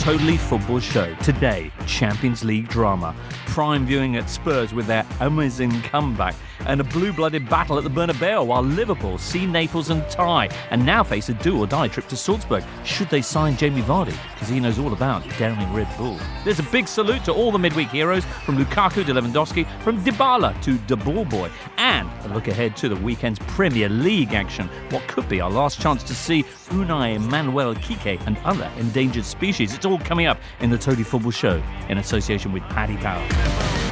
Totally Football Show. Today, Champions League drama. Prime viewing at Spurs with their amazing comeback. And a blue blooded battle at the Bernabeu while Liverpool see Naples and tie. And now face a do or die trip to Salzburg. Should they sign Jamie Vardy? Because he knows all about downing Red Bull. There's a big salute to all the midweek heroes from Lukaku to Lewandowski, from Dybala to De Ball Boy. And a look ahead to the weekend's Premier League action. What could be our last chance to see Unai Manuel Quique and other endangered species. It's all coming up in the Totally Football Show in association with Paddy Power.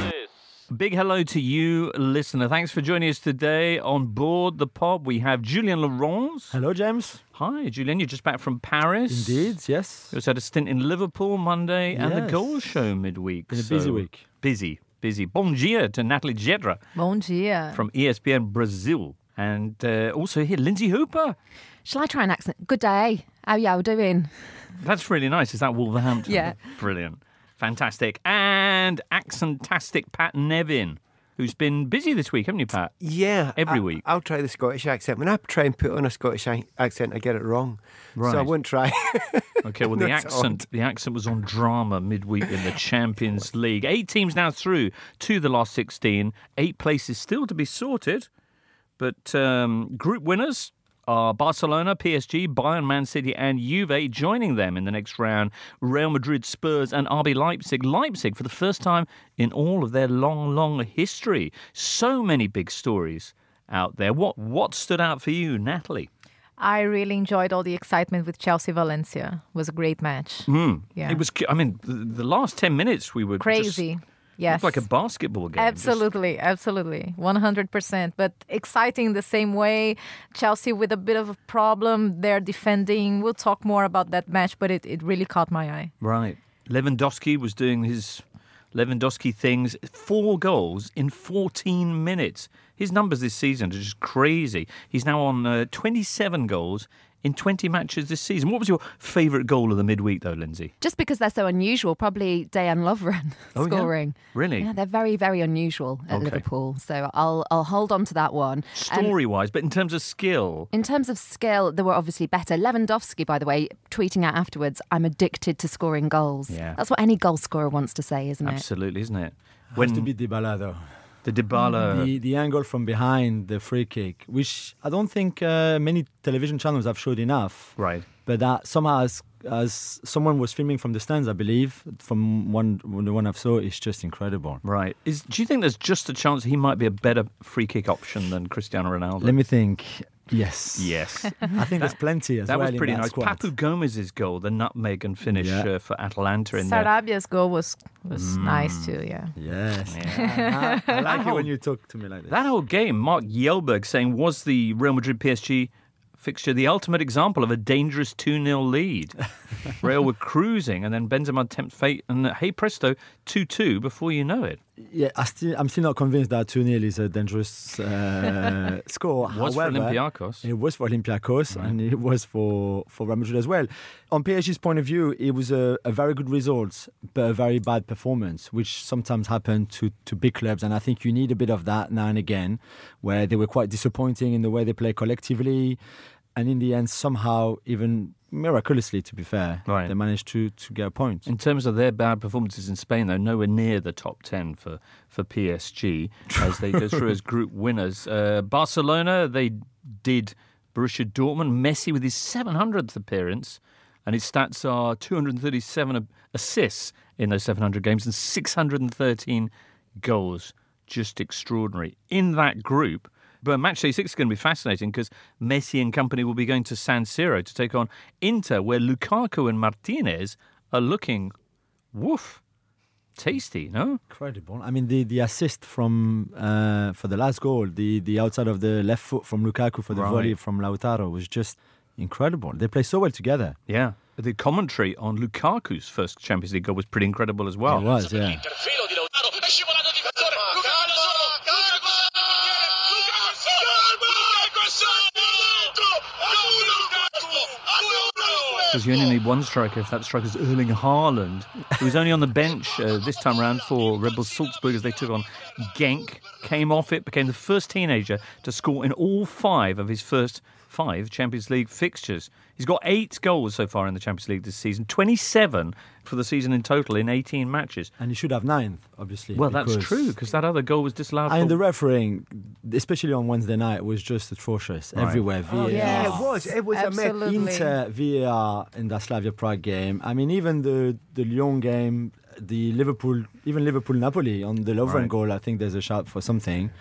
Big hello to you, listener. Thanks for joining us today on board the pod. We have Julien Laurens. Hello, James. Hi, Julien. You're just back from Paris. Indeed, yes. You also had a stint in Liverpool Monday and the Yes. Goal Show midweek. Been a busy So, week. Busy, busy. Bon dia to Natalie Gedra Bom dia. from ESPN Brazil. And uh, also here, Lindsay Hooper. Shall I try an accent? Good day. How y'all doing? That's really nice. Is that Wolverhampton? Yeah. Brilliant. Fantastic. And accentastic Pat Nevin, who's been busy this week, haven't you, Pat? Yeah, Every I, week. I'll try the Scottish accent. When I try and put on a Scottish accent, I get it wrong. Right. So I won't try. Okay, well, the accent the accent was on drama midweek in the Champions League. Eight teams now through to the last 16. Eight places still to be sorted. But um, group winners are Barcelona, PSG, Bayern, Man City, and Juve. Joining them in the next round, Real Madrid, Spurs, and RB Leipzig. Leipzig, for the first time in all of their long, long history. So many big stories out there. What what stood out for you, Natalie? I really enjoyed all the excitement with Chelsea Valencia. It was a great match. Hmm. Yeah. It was. I mean, the, the last ten minutes we were just- crazy. Yes. It's like a basketball game. just- Absolutely, absolutely. 100%. But exciting the same way. Chelsea with a bit of a problem. They're defending. We'll talk more about that match, but it, it really caught my eye. right. Lewandowski was doing his Lewandowski things. Four goals in 14 minutes. His numbers this season are just crazy. He's now on uh, 27 goals in 20 matches this season. What was your favourite goal of the midweek, though, Lindsay? Just because they're so unusual, probably Dejan Lovren Oh, yeah? scoring. Really? Yeah, they're very, very unusual at Okay. Liverpool. So I'll I'll hold on to that one. And Story-wise, but in terms of skill, in terms of skill, they were obviously better. Lewandowski, by the way, tweeting out afterwards, "I'm addicted to scoring goals." Yeah. That's what any goal scorer wants to say, isn't it? absolutely, isn't it? Has to be Dybala though. The Dybala, the the angle from behind the free kick, which I don't think uh, many television channels have showed enough. right? But that somehow, as, as someone was filming from the stands, I believe, from one the one I've saw, it's just incredible. Right. Is do you think there's just a chance he might be a better free kick option than Cristiano Ronaldo? Let me think. Yes. Yes. I think there's plenty as That well. was in pretty that nice. squad. Papu Gomez's goal, the nutmeg and finish Yeah. uh, for Atalanta in there. Sarabia's goal was, was Mm. nice too, yeah. Yes. I, I like it when you talk to me like this. That whole game, Mark Yelberg saying, was the Real Madrid PSG fixture the ultimate example of a dangerous 2 0 lead? Real were cruising, and then Benzema tempts fate, and hey presto, 2 2 before you know it. Yeah, I still, I'm still not convinced that 2 0 is a dangerous uh, score. Was for However, Olympiacos. It was for Olympiacos and it was for, for Real Madrid as well. On PSG's point of view, it was a, a very good result, but a very bad performance, which sometimes happen to, to big clubs. And I think you need a bit of that now and again, where they were quite disappointing in the way they play collectively. And in the end, somehow, even miraculously, to be fair, Right. they managed to, to get a point. In terms of their bad performances in Spain, though, nowhere near the top 10 for, for PSG as they go through as group winners. Uh, Barcelona, they did Borussia Dortmund. Messi with his 700th appearance, and his stats are 237 assists in those 700 games and 613 goals. Just extraordinary. In that group, but match day six is going to be fascinating because Messi and company will be going to San Siro to take on Inter, where Lukaku and Martinez are looking, woof, tasty, no? Incredible. I mean, the, the assist from uh, for the last goal, the, the outside of the left foot from Lukaku for the Right. volley from Lautaro was just incredible. They play so well together. Yeah. The commentary on Lukaku's first Champions League goal was pretty incredible as well. It was, yeah. Because you only need one striker if that striker's Erling Haaland, who was only on the bench uh, this time around for Red Bull Salzburg as they took on Genk. Came off it, became the first teenager to score in all five of his first five Champions League fixtures. He's got eight goals so far in the Champions League this season, 27 for the season in total in 18 matches. And he should have ninth, obviously. Well, that's true because that other goal was disallowed. And for- the refereeing, especially on Wednesday night, was just atrocious Right. everywhere. Oh, VAR. yeah. it was. It was a mess. Inter VAR in the Slavia Prague game. I mean, even the the Lyon game, the Liverpool, even Liverpool Napoli on the Lovren Right. goal. I think there's a shout for something,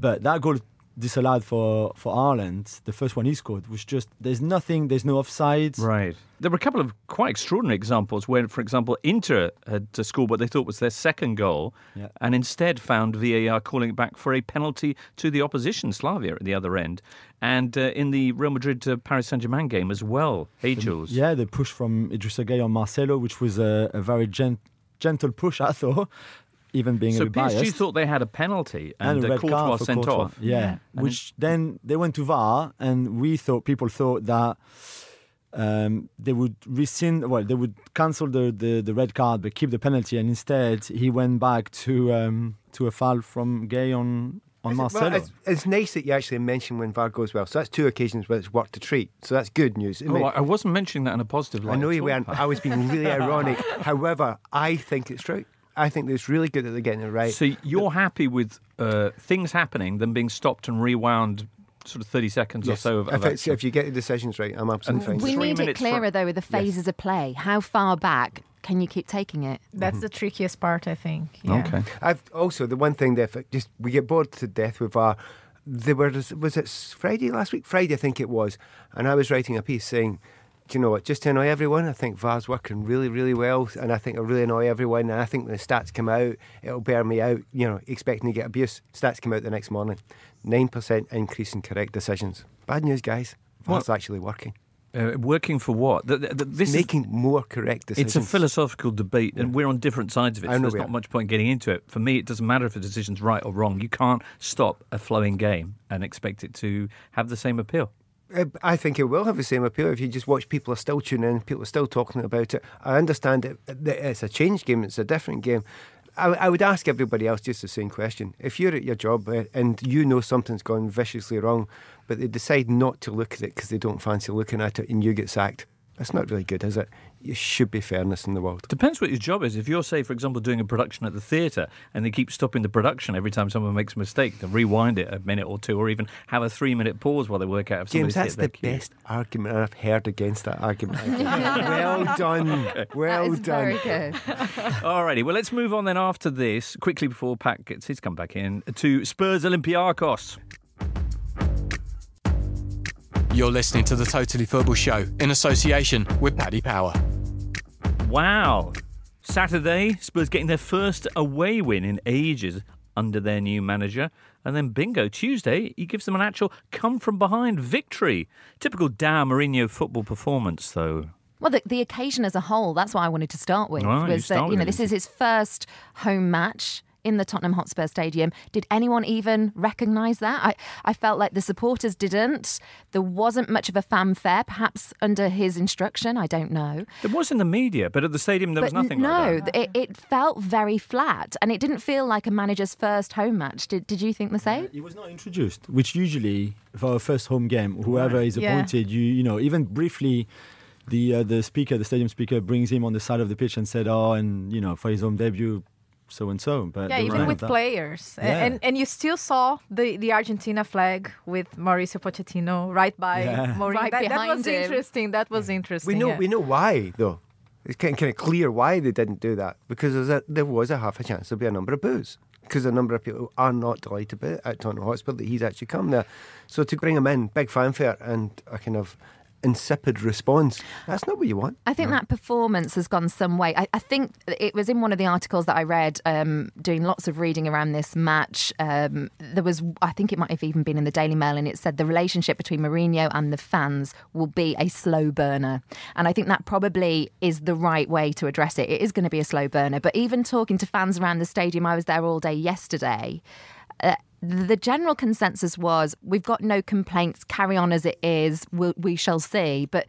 but that goal disallowed for for Haaland, the first one he scored was just there's nothing, there's no offside. Right. There were a couple of quite extraordinary examples where, for example, Inter had to score what they thought was their second goal Yeah. and instead found VAR calling it back for a penalty to the opposition, Slavia, at the other end. And uh, in the Real Madrid uh, Paris Saint Germain game as well. Hey, Jules. Yeah, the push from Idrissa Gueye on Marcelo, which was a, a very gent, gentle push, I thought, even being So a bit biased. PSG thought they had a penalty and, and a red Courtois card for sent Courtois. off. Yeah, And which then they went to VAR, and we thought people thought that um, they would rescind, well, they would cancel the, the, the red card but keep the penalty, and instead he went back to um, to a foul from Gueye on on Well, Marcelo. it's, it's nice that you actually mentioned when VAR goes well. So that's two occasions where it's worked a treat. So that's good news. I Oh, mean, I I wasn't mentioning that in a positive light. I know you weren't. I was being really ironic. However, I think it's true. I think it's really good that they're getting it right. So you're happy with uh, things happening, them being stopped and rewound sort of 30 seconds or so of, of if, if you get the decisions right, I'm absolutely fine. We Three need it minutes for- clearer though with the phases of play. How far back can you keep taking it? That's the trickiest part, I think. Yeah. Okay. I've also the one thing that if just we get bored to death with our. There were was it Friday last week? Friday, I think it was, and I was writing a piece saying, "Do you know what? Just to annoy everyone, I think VAR's working really, really well, and I think it'll really annoy everyone. And I think when the stats come out, it'll bear me out. You know, expecting to get abuse. Stats come out the next morning, nine percent increase in correct decisions. Bad news, guys. VAR's actually working, Uh, working for what? Th- th- th- this is, making more correct decisions. it's a philosophical debate, and we're on different sides of it. So there's not much point getting into it. For me, it doesn't matter if the decision's right or wrong. You can't stop a flowing game and expect it to have the same appeal. Uh, I think it will have the same appeal if you just watch people are still tuning in, people are still talking about it. I understand it, it's a change game, it's a different game. I, I would ask everybody else just the same question. If you're at your job uh, and you know something's gone viciously wrong, but they decide not to look at it because they don't fancy looking at it and you get sacked, that's not really good, is it? You should be fairness in the world. Depends what your job is. If you're, say, for example, doing a production at the theatre and they keep stopping the production every time someone makes a mistake, to rewind it a minute or two, or even have a three-minute pause while they work out if James, that's the cue. best argument I've heard against that argument. well done. Well that is done. very good. Alrighty, well, let's move on then after this, quickly before Pat gets his comeback in, to Spurs Olympiakos. You're listening to the Totally Football Show in association with Paddy Power. Wow. Saturday, Spurs getting their first away win in ages under their new manager. And then bingo, Tuesday, he gives them an actual come from behind victory. Typical Da Mourinho football performance, though. Well, the, the occasion as a whole, that's what I wanted to start with. Right, you was start that, you know, this is his first home match in the Tottenham Hotspur Stadium. Did anyone even recognise that? I, I felt like the supporters didn't. There wasn't much of a fanfare, perhaps under his instruction. I don't know. There was in the media, but at the stadium there was but nothing no, like that. it, it felt very flat, and it didn't feel like a manager's first home match. Did, did you think the same? He was not introduced, which usually for a first home game, whoever is Yeah. appointed, you you know, even briefly, the uh, the speaker, the stadium speaker, brings him on the side of the pitch and said, "Oh, and you know, for his home debut, so and so." But Yeah, even with that. players, Yeah. and and you still saw the the Argentina flag with Mauricio Pochettino right by Yeah. Mourinho. Right that, that was him. interesting. That was interesting. We know yeah. we know why though. It's kind kind of clear why they didn't do that because there's a, there was a half a chance there'll be a number of boos because a number of people are not delighted about at Tottenham Hotspur that he's actually come there. So to bring him in, big fanfare and a kind of insipid response, that's not what you want. I think that performance has gone some way. I, I think it was in one of the articles that I read, um, doing lots of reading around this match. Um, there was, I think it might have even been in the Daily Mail, and it said the relationship between Mourinho and the fans will be a slow burner. And I think that probably is the right way to address it. It is going to be a slow burner. But even talking to fans around the stadium, I was there all day yesterday. Uh, the general consensus was we've got no complaints, carry on as it is, we'll, we shall see. But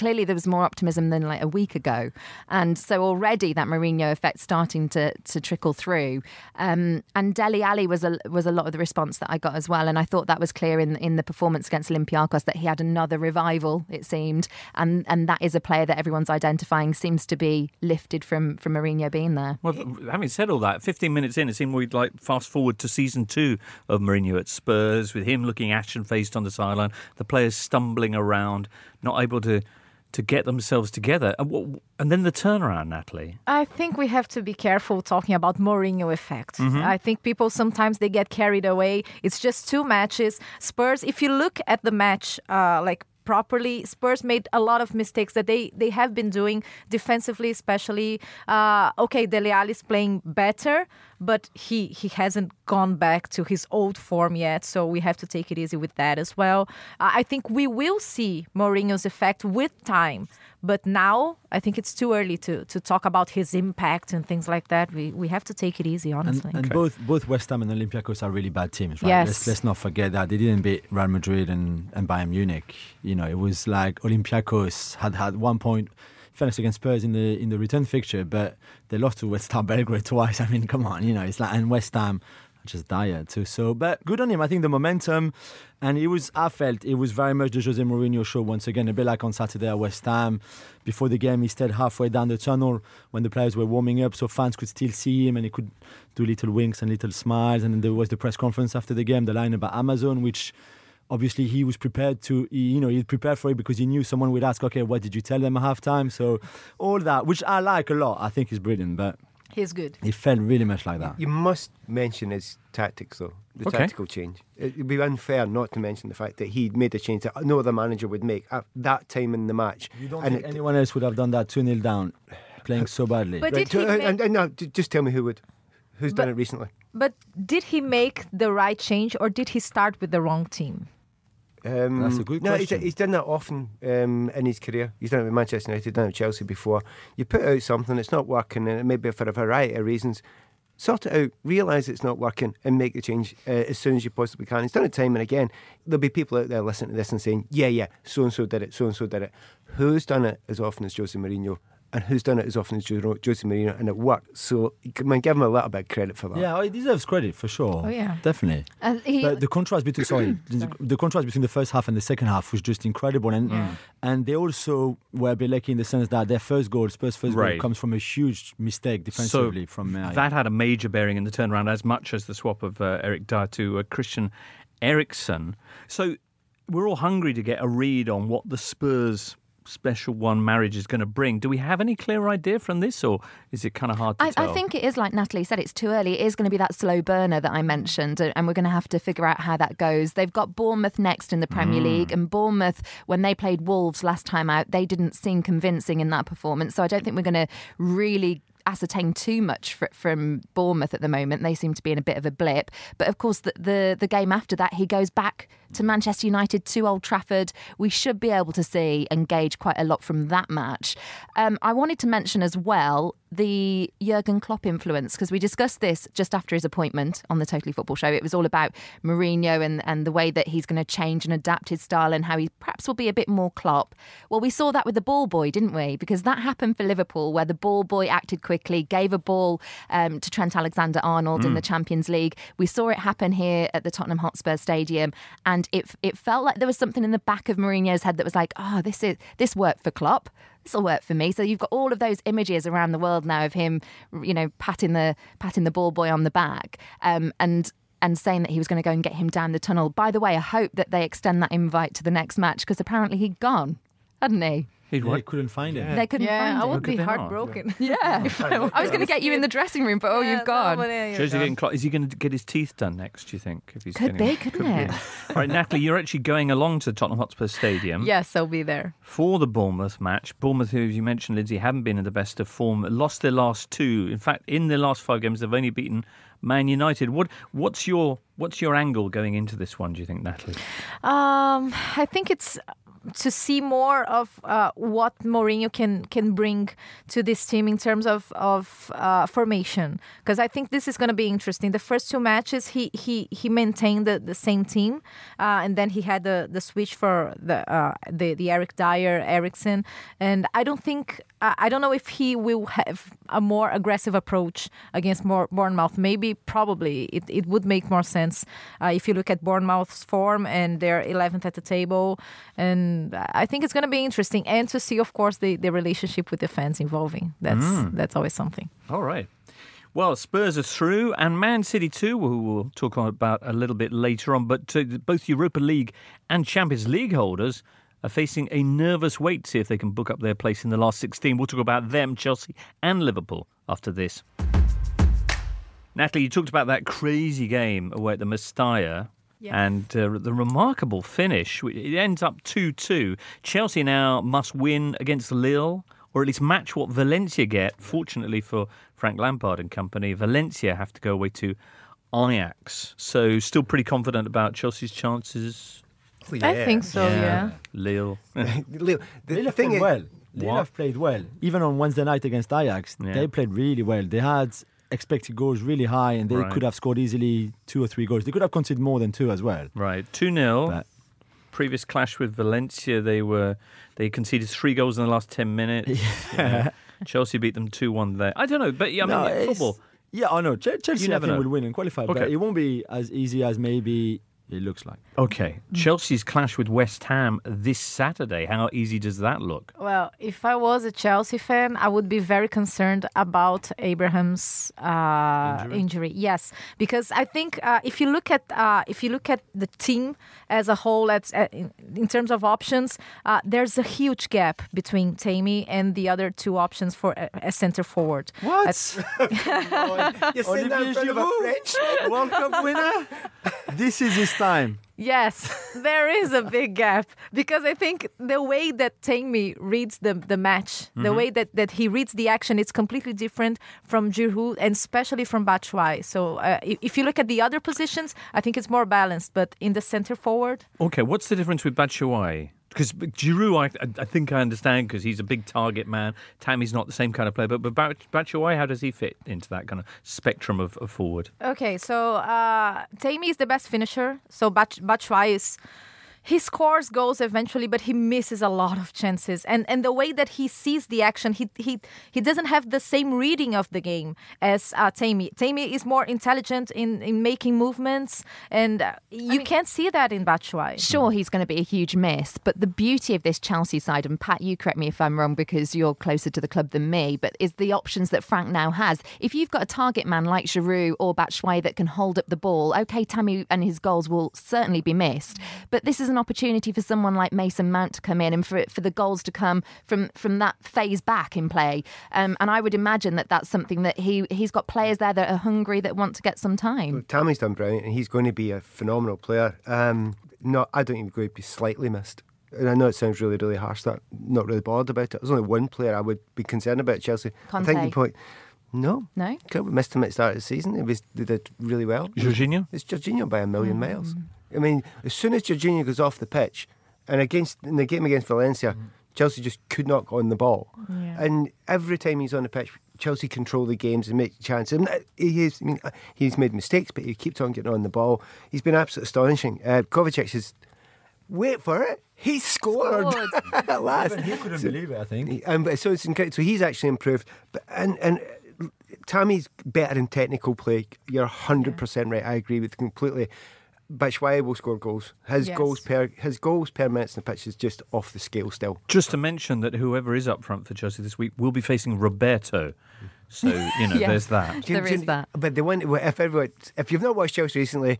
clearly there was more optimism than like a week ago, and so already that Mourinho effect starting to to trickle through. Um, and Dele Alli was a was a lot of the response that I got as well, and I thought that was clear in in the performance against Olympiacos that he had another revival. It seemed, and and that is a player that everyone's identifying seems to be lifted from from Mourinho being there. Well, having said all that, 15 minutes in, it seemed we'd like fast forward to season two of Mourinho at Spurs, with him looking ashen faced on the sideline, the players stumbling around, not able to to get themselves together, and, what, and then the turnaround, Natalie. I think we have to be careful talking about Mourinho effect. I think people sometimes they get carried away. It's just two matches. Spurs, if you look at the match, uh, like properly. Spurs made a lot of mistakes that they, they have been doing defensively, especially. Uh, okay, Dele Alli is playing better, but he he hasn't gone back to his old form yet. So we have to take it easy with that as well. I think we will see Mourinho's effect with time, but now I think it's too early to to talk about his impact and things like that. We we have to take it easy, And, honestly. and both both West Ham and Olympiacos are really bad teams, right? Yes. Let's, let's not forget that they didn't beat Real Madrid and, and Bayern Munich. You know, it was like Olympiacos had had one point fairness against Spurs in the in the return fixture, but they lost to West Ham Belgrade twice. I mean, come on, you know, it's like and West Ham just dire too. So, but good on him. I think the momentum, and it was. I felt it was very much the Jose Mourinho show once again. A bit like on Saturday at West Ham. Before the game, he stayed halfway down the tunnel when the players were warming up, so fans could still see him, and he could do little winks and little smiles. And then there was the press conference after the game, the line about Amazon, which obviously he was prepared to you know he prepared for it because he knew someone would ask okay what did you tell them at halftime so all that which i like a lot i think is brilliant but He's good. he felt really much like that You must mention his tactics, though. The Okay. tactical change. It would be unfair not to mention the fact that he made a change that no other manager would make at that time in the match. you don't And think it- anyone else would have done that 2 0 down playing so badly But Right, did he to- make- and, and no, just tell me who would. Who's done it recently? But did he make the right change or did he start with the wrong team? Um, That's a good no, he's, question. he's done that often um, in his career. He's done it with Manchester United, done it with Chelsea before. You put out something, it's not working, and it may be for a variety of reasons. Sort it out, realise it's not working, and make the change uh, as soon as you possibly can. He's done it time and again. There'll be people out there listening to this and saying, yeah, yeah, so and so did it, so and so did it. Who's done it as often as Jose Mourinho? And who's done it as often as Jose Mourinho? And it worked. So, you can give him a little bit of credit for that. yeah oh, he deserves credit for sure Oh, yeah. definitely And he, But the contrast between sorry, the, the contrast between the first half and the second half was just incredible, and and they also were a bit lucky in the sense that their first goal, Spurs' first Right. goal, comes from a huge mistake defensively from uh, that had a major bearing in the turnaround as much as the swap of uh, Eric Dier to uh, Christian Eriksen. So we're all hungry to get a read on what the Spurs special one marriage is going to bring. Do we have any clear idea from this, or is it kind of hard to I, tell? I think it is like Natalie said, it's too early. It is going to be that slow burner that I mentioned, uh, and we're going to have to figure out how that goes. They've got Bournemouth next in the Premier hmm. League, and Bournemouth, when they played Wolves last time out, they didn't seem convincing in that performance. So I don't think we're going to really ascertain too much fr- from Bournemouth at the moment. They seem to be in a bit of a blip. But of course, the, the, the game after that, he goes back to Manchester United to Old Trafford. We should be able to see and gauge quite a lot from that match. Um, I wanted to mention as well the Jurgen Klopp influence because we discussed this just after his appointment on the Totally Football Show. It was all about Mourinho and, and the way that he's going to change and adapt his style and how he perhaps will be a bit more Klopp. Well, we saw that with the ball boy, didn't we? Because that happened for Liverpool where the ball boy acted quickly, gave a ball um, to Trent Alexander Arnold in the Champions League. We saw it happen here at the Tottenham Hotspur Stadium, and it it felt like there was something in the back of Mourinho's head that was like, oh, this is this worked for Klopp. This will work for me. So you've got all of those images around the world now of him, you know, patting the patting the ball boy on the back, um, and and saying that he was going to go and get him down the tunnel. By the way, I hope that they extend that invite to the next match because apparently he'd gone, hadn't he? He'd Yeah, what? couldn't find it. They couldn't yeah, find I him. would be they not? heartbroken. Yeah, I was going to get you in the dressing room, but oh, Yeah, you've gone. no, but you Shows you go. getting clo- Is he going to get his teeth done next? Do you think? If he's Could getting- be, couldn't it? All right, Natalie, you're actually going along to Tottenham Hotspur Stadium. Yes, I'll be there. for the Bournemouth match. Bournemouth, who as you mentioned, Lindsay, haven't been in the best of form, lost their last two. In fact, in their last five games, they've only beaten Man United. What what's your what's your angle going into this one? Do you think, Natalie? Um, I think it's to see more of uh, what Mourinho can can bring to this team in terms of of uh, formation because I think this is going to be interesting. The first two matches he he he maintained the, the same team, uh, and then he had the the switch for the uh, the the Eric Dier Eriksen, and I don't think I don't know if he will have a more aggressive approach against more Bournemouth. Maybe probably it, it would make more sense uh, if you look at Bournemouth's form and they're 11th at the table and I think it's going to be interesting, and to see, of course, the, the relationship with the fans involving. That's that's always something. All right. Well, Spurs are through, and Man City too, who we'll talk about a little bit later on. But uh, both Europa League and Champions League holders are facing a nervous wait to see if they can book up their place in the last 16. We'll talk about them, Chelsea and Liverpool, after this. Natalie, you talked about that crazy game away at the Mestalla. Yes. And uh, the remarkable finish. It ends up 2 2. Chelsea now must win against Lille, or at least match what Valencia get. Fortunately for Frank Lampard and company, Valencia have to go away to Ajax. So, still pretty confident about Chelsea's chances. I think so. Yeah. Lille. Leo, the Lille thing played is, well. Lille What? have played well. Even on Wednesday night against Ajax, Yeah. they played really well. They had expected goals really high, and they Right. could have scored easily two or three goals. They could have conceded more than two as well. Right, 2 0. Previous clash with Valencia, they were they conceded three goals in the last 10 minutes. Yeah. Chelsea beat them 2 1 there. I don't know, but yeah, I mean, No, yeah, it's- football. Yeah, I know. Che- Chelsea, I never think, know. will win and qualify, but Okay. it won't be as easy as maybe it looks like. Okay, Chelsea's clash with West Ham this Saturday. How easy does that look? Well, if I was a Chelsea fan, I would be very concerned about Abraham's uh, injury. Yes, because I think uh, if you look at uh, if you look at the team as a whole, that's uh, in, in terms of options, uh, there's a huge gap between Tammy and the other two options for a, a center forward. That's- you're saying that in front of a French. World Cup winner. this is his time. Yes, there is a big gap because I think the way that Tammy reads the the match, the way that, that he reads the action, it's completely different from Giroud and especially from Batshuayi. So uh, if, if you look at the other positions, I think it's more balanced. But in the center forward, Okay, what's the difference with Batshuayi? Because Giroud, I, I think I understand because he's a big target man. Tammy's not the same kind of player, but, but Bat- Batshuayi, how does he fit into that kind of spectrum of, of forward? Okay, so uh, Tammy is the best finisher. So Bach- Batshuayi is. He scores goals eventually, but he misses a lot of chances. And and the way that he sees the action, he he he doesn't have the same reading of the game as uh, Tammy. Tammy is more intelligent in, in making movements, and uh, you can't see that in Batshuayi. Sure, he's going to be a huge miss, but the beauty of this Chelsea side, and Pat, you correct me if I'm wrong because you're closer to the club than me, but is the options that Frank now has. If you've got a target man like Giroud or Batshuayi that can hold up the ball, okay, Tammy and his goals will certainly be missed, but this is an opportunity for someone like Mason Mount to come in and for for the goals to come from from that phase back in play. Um, and I would imagine that that's something that he he's got players there that are hungry that want to get some time. Tammy's done brilliant, and he's going to be a phenomenal player. Um, no, I don't even go to be slightly missed. And I know it sounds really, really harsh. That not really bothered about it. There's only one player I would be concerned about at Chelsea. I think Kanté. the point. No, No? Okay, we missed him at the start of the season. He was they did really well. Jorginho? It's Jorginho by a million miles. I mean, as soon as Jorginho goes off the pitch, and against in the game against Valencia, Chelsea just could not go on the ball. Yeah. And every time he's on the pitch, Chelsea control the games and make chances. And uh, he is, I mean, uh, he's made mistakes, but he keeps on getting on the ball. He's been absolutely astonishing. Uh, Kovacic is. Wait for it. He scored, at last. He couldn't believe it, I think. He- Um, but so it's incredible. So he's actually improved. But and and uh, Tammy's better in technical play. You're hundred percent right. I agree with completely. Batshuayi will score goals. His Yes. goals per his goals per minutes in the pitch is just off the scale still. Just to mention that whoever is up front for Chelsea this week will be facing Roberto. So, you know, Yes. there's that. There is that. But the one if everyone if you've not watched Chelsea recently,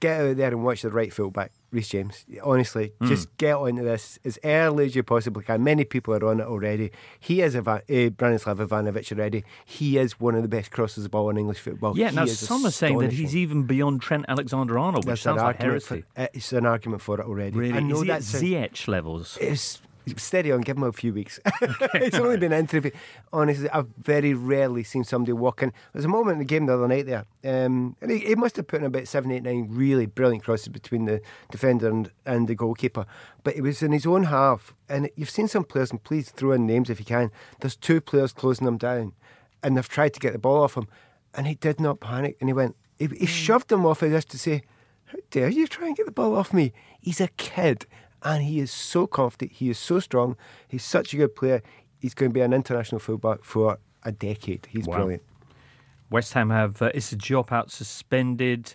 get out there and watch the right fullback, Reece James. Honestly, Hmm. just get onto this as early as you possibly can. Many people are on it already. He is a uh, Branislav Ivanovic already. He is one of the best crosses of ball in English football. Yeah, He now some are saying that he's even beyond Trent Alexander Arnold, which That's sounds like heresy. For, it's an argument for it already. Really? I know is that's Ziyech levels? it's steady on, give him a few weeks. it's only been in. Honestly, I've very rarely seen somebody walk in. There was a moment in the game the other night there, um, and he, he must have put in about seven, eight, nine really brilliant crosses between the defender and, and the goalkeeper. But it was in his own half, and you've seen some players, and please throw in names if you can. There's two players closing him down, and they've tried to get the ball off him, and he did not panic, and he went, he, he shoved them off of this to say, how dare you try and get the ball off me? He's a kid and he is so confident. He is so strong. He's such a good player. He's going to be an international fullback for a decade. He's Wow. brilliant. West Ham have uh, Issa Diop out suspended.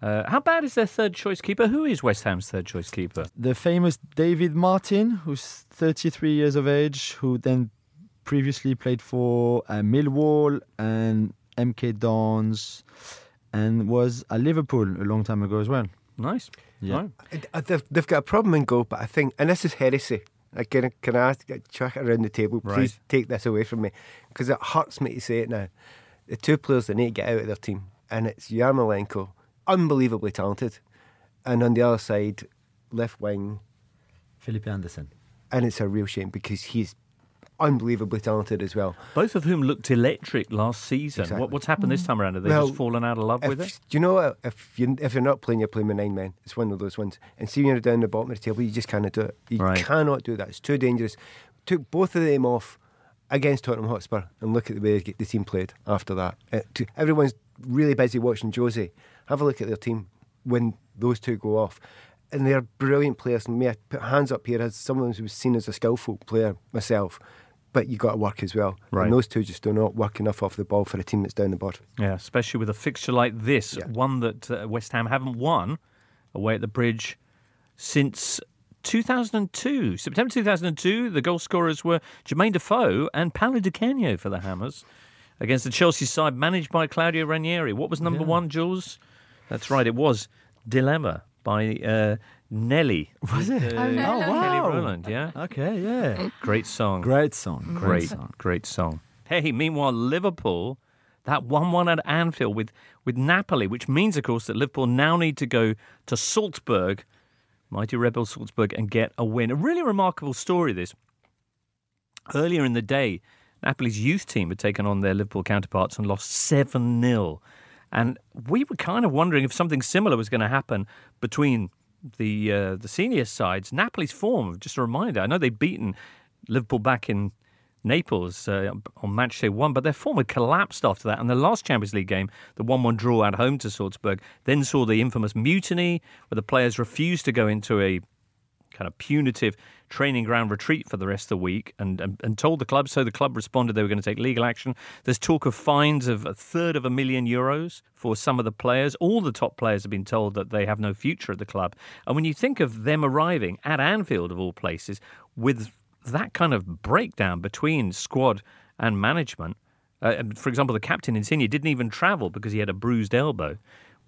Uh, how bad is their third choice keeper? Who is West Ham's third choice keeper? The famous David Martin, who's 33 years of age, who then previously played for uh, Millwall and MK Dons and was at Liverpool a long time ago as well. Nice. Yeah. Right. Uh, They've, they've got a problem in goal, but I think, and this is heresy. Again, can I ask, chuck it around the table? Please Right. take this away from me because it hurts me to say it now. The two players that need to get out of their team, and it's Yarmolenko, unbelievably talented, and on the other side, left wing, Felipe Anderson. and it's a real shame because he's unbelievably talented as well. Both of whom looked electric last season. Exactly. What, what's happened this time around? Have they Well, just fallen out of love with If, it? do you know what? If you if you're not playing, you're playing with nine men. It's one of those ones. And see, when you're down the bottom of the table, you just cannot do it. You Right. cannot do that. It's too dangerous. Took both of them off against Tottenham Hotspur, and look at the way the team played after that. Uh, to- everyone's really busy watching Josie. Have a look at their team when those two go off. And they're brilliant players. And may I put hands up here as someone who's seen as a skillful player myself. But you got to work as well. Right. And those two just do not work enough off the ball for a team that's down the bottom. Yeah, especially with a fixture like this, Yeah. one that uh, West Ham haven't won away at the Bridge since 2002. September 2002, the goal scorers were Jermaine Defoe and Paolo Di Canio for the Hammers against the Chelsea side managed by Claudio Ranieri. What was number one, Jules? That's right, it was Dilemma by uh, Nelly. Was it? Oh, oh Kelly wow. Rowland, yeah. Okay, yeah. Great song. Great song. Great, song. great song. Hey, meanwhile, Liverpool, that 1 1 at Anfield with, with Napoli, which means, of course, that Liverpool now need to go to Salzburg, mighty Red Bull Salzburg, and get a win. A really remarkable story, this. Earlier in the day, Napoli's youth team had taken on their Liverpool counterparts and lost 7 0. And we were kind of wondering if something similar was going to happen between the uh, the senior sides. Napoli's form, just a reminder, I know they've beaten Liverpool back in Naples uh, on match day one, but their form had collapsed after that. And the last Champions League game, the 1 1 draw at home to Salzburg, then saw the infamous mutiny where the players refused to go into a kind of punitive training ground retreat for the rest of the week and, and, and told the club. So the club responded they were going to take legal action. There's talk of fines of a third of a million euros for some of the players. All the top players have been told that they have no future at the club. And when you think of them arriving at Anfield, of all places, with that kind of breakdown between squad and management, uh, for example, the captain Insigne didn't even travel because he had a bruised elbow.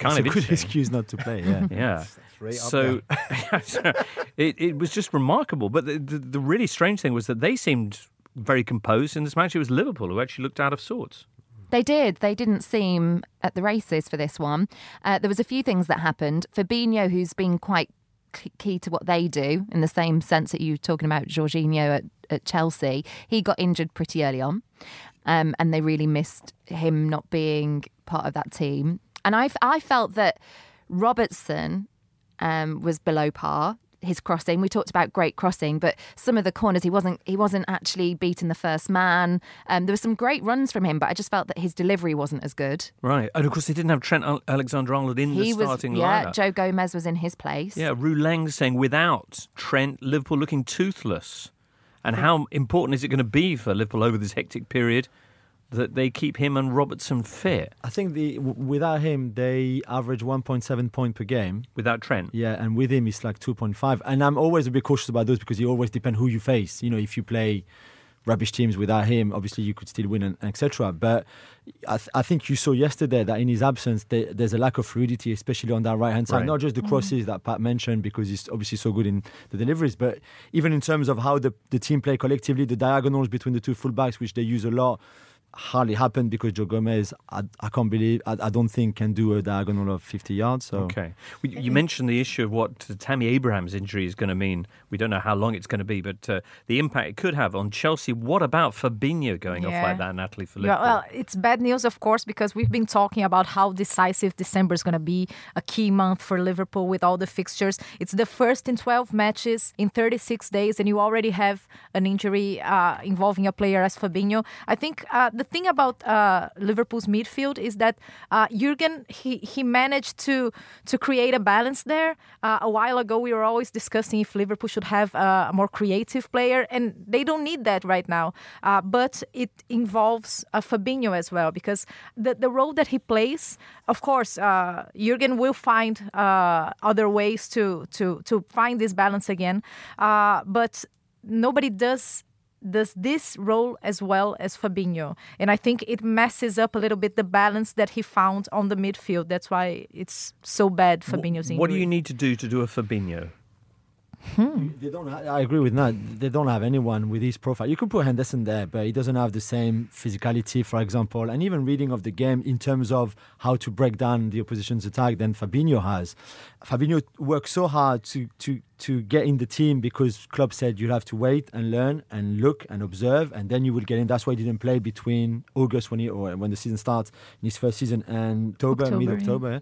Kind It's of a good excuse not to play, yeah. Yeah. right so it, it was just remarkable. But the, the, the really strange thing was that they seemed very composed in this match. It was Liverpool who actually looked out of sorts. They did. They didn't seem at the races for this one. Uh, there was a few things that happened. Fabinho, who's been quite key to what they do, in the same sense that you were talking about Jorginho at, at Chelsea, he got injured pretty early on, um, and they really missed him not being part of that team. And I, I felt that Robertson um, was below par. His crossing, we talked about great crossing, but some of the corners he wasn't he wasn't actually beating the first man. Um, there were some great runs from him, but I just felt that his delivery wasn't as good. Right. And of course, they didn't have Trent Alexander Arnold in he the was starting yeah. lineup. Joe Gomez was in his place. Yeah, Rouleng saying without Trent, Liverpool looking toothless. And how important is it going to be for Liverpool over this hectic period that they keep him and Robertson fit I think the w- without him they average 1.7 point per game. without Trent? Yeah, and with him it's like 2.5. And I'm always a bit cautious about those because it always depends who you face. You know, if you play rubbish teams without him, obviously you could still win and, etc. But I, th- I think you saw yesterday that in his absence there, there's a lack of fluidity, especially on that right hand side. Right. Not just the mm-hmm. crosses that Pat mentioned because he's obviously so good in the deliveries, but even in terms of how the, the team play collectively, the diagonals between the two fullbacks, which they use a lot. Hardly happened because Joe Gomez, I, I can't believe, I, I, don't think can do a diagonal of 50 yards. So. Okay. Well, you mentioned the issue of what Tammy Abraham's injury is going to mean. We don't know how long it's going to be, but uh, the impact it could have on Chelsea. What about Fabinho going yeah. off like that, Natalie, for Yeah, well, it's bad news, of course, because we've been talking about how decisive December is going to be, a key month for Liverpool with all the fixtures. It's the first in 12 matches in 36 days, and you already have an injury uh, involving a player as Fabinho. I think uh, the thing about uh, Liverpool's midfield is that uh, Jurgen he he managed to to create a balance there. Uh, a while ago, we were always discussing if Liverpool should have a more creative player, and they don't need that right now. Uh, but it involves uh, Fabinho as well because the the role that he plays, of course, uh, Jurgen will find other ways to to to find this balance again. but nobody does does this role as well as Fabinho. And I think it messes up a little bit the balance that he found on the midfield. That's why it's so bad, Fabinho's injury. What do you need to do to do a Fabinho? Hmm. They don't. I agree with that. They don't have anyone with his profile. You could put Henderson there, but he doesn't have the same physicality, for example, and even reading of the game in terms of how to break down the opposition's attack than Fabinho has. Fabinho worked so hard to to to get in the team because club said you have to wait and learn and look and observe, and then you will get in. That's why he didn't play between August when he or when the season starts in his first season and October, mid October. Yeah.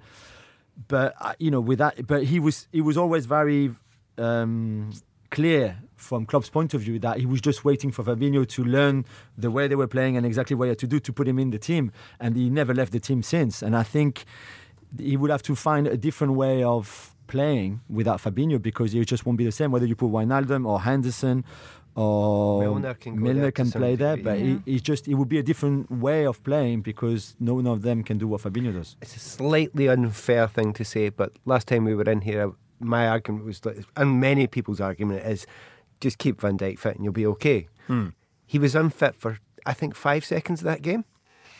But uh, you know, with that, but he was he was always very um, clear from Klopp's point of view that he was just waiting for Fabinho to learn the way they were playing and exactly what he had to do to put him in the team. And he never left the team since. And I think he would have to find a different way of playing without Fabinho because it just won't be the same whether you put Wijnaldum or Henderson or Milner can, Milner can play there, but yeah. it, just it would be a different way of playing because none of them can do what Fabinho does. It's a slightly unfair thing to say, but last time we were in here, my argument was, and many people's argument is, just keep Van Dijk fit and you'll be okay. Hmm. He was unfit for I think five seconds of that game.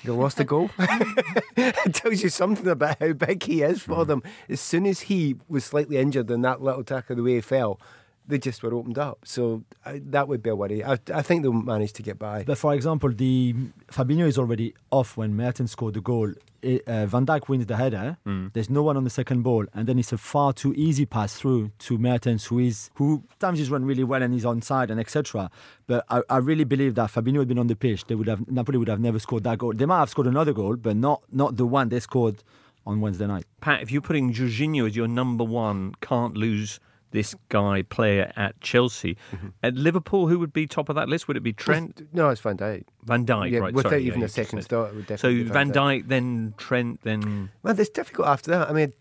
They lost a goal. it tells you something about how big he is for hmm. them. As soon as he was slightly injured in that little tackle, the way he fell, they just were opened up. So uh, that would be a worry. I, I, think they'll manage to get by. But for example, the Fabinho is already off when Mertens scored the goal. It, uh, Van Dijk wins the header. Mm. There's no one on the second ball, and then it's a far too easy pass through to Mertens, who is who times he's run really well and he's on side and etc. But I, I, really believe that Fabinho had been on the pitch, they would have Napoli would have never scored that goal. They might have scored another goal, but not not the one they scored on Wednesday night. Pat, if you're putting Jorginho as your number one, can't lose this guy player at Chelsea. Mm-hmm. At Liverpool, who would be top of that list? Would it be Trent? No, it's Van Dijk. Van Dijk, yeah, right? Without sorry, even yeah, a second start, it would definitely. So Van, Dijk, then Trent, then. Well, it's difficult after that. I mean,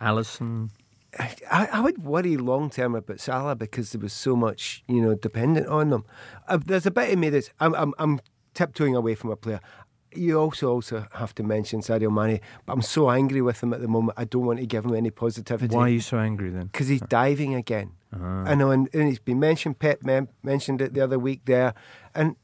Alisson. I, I would worry long term about Salah because there was so much, you know, dependent on them. Uh, there's a bit of me that's I'm, I'm, I'm tiptoeing away from a player you also also have to mention Sadio Mane, but I'm so angry with him at the moment. I don't want to give him any positivity. Why are you so angry then? Because he's diving again. Uh-huh. I know, and, and it's been mentioned. Pep mentioned it the other week there, and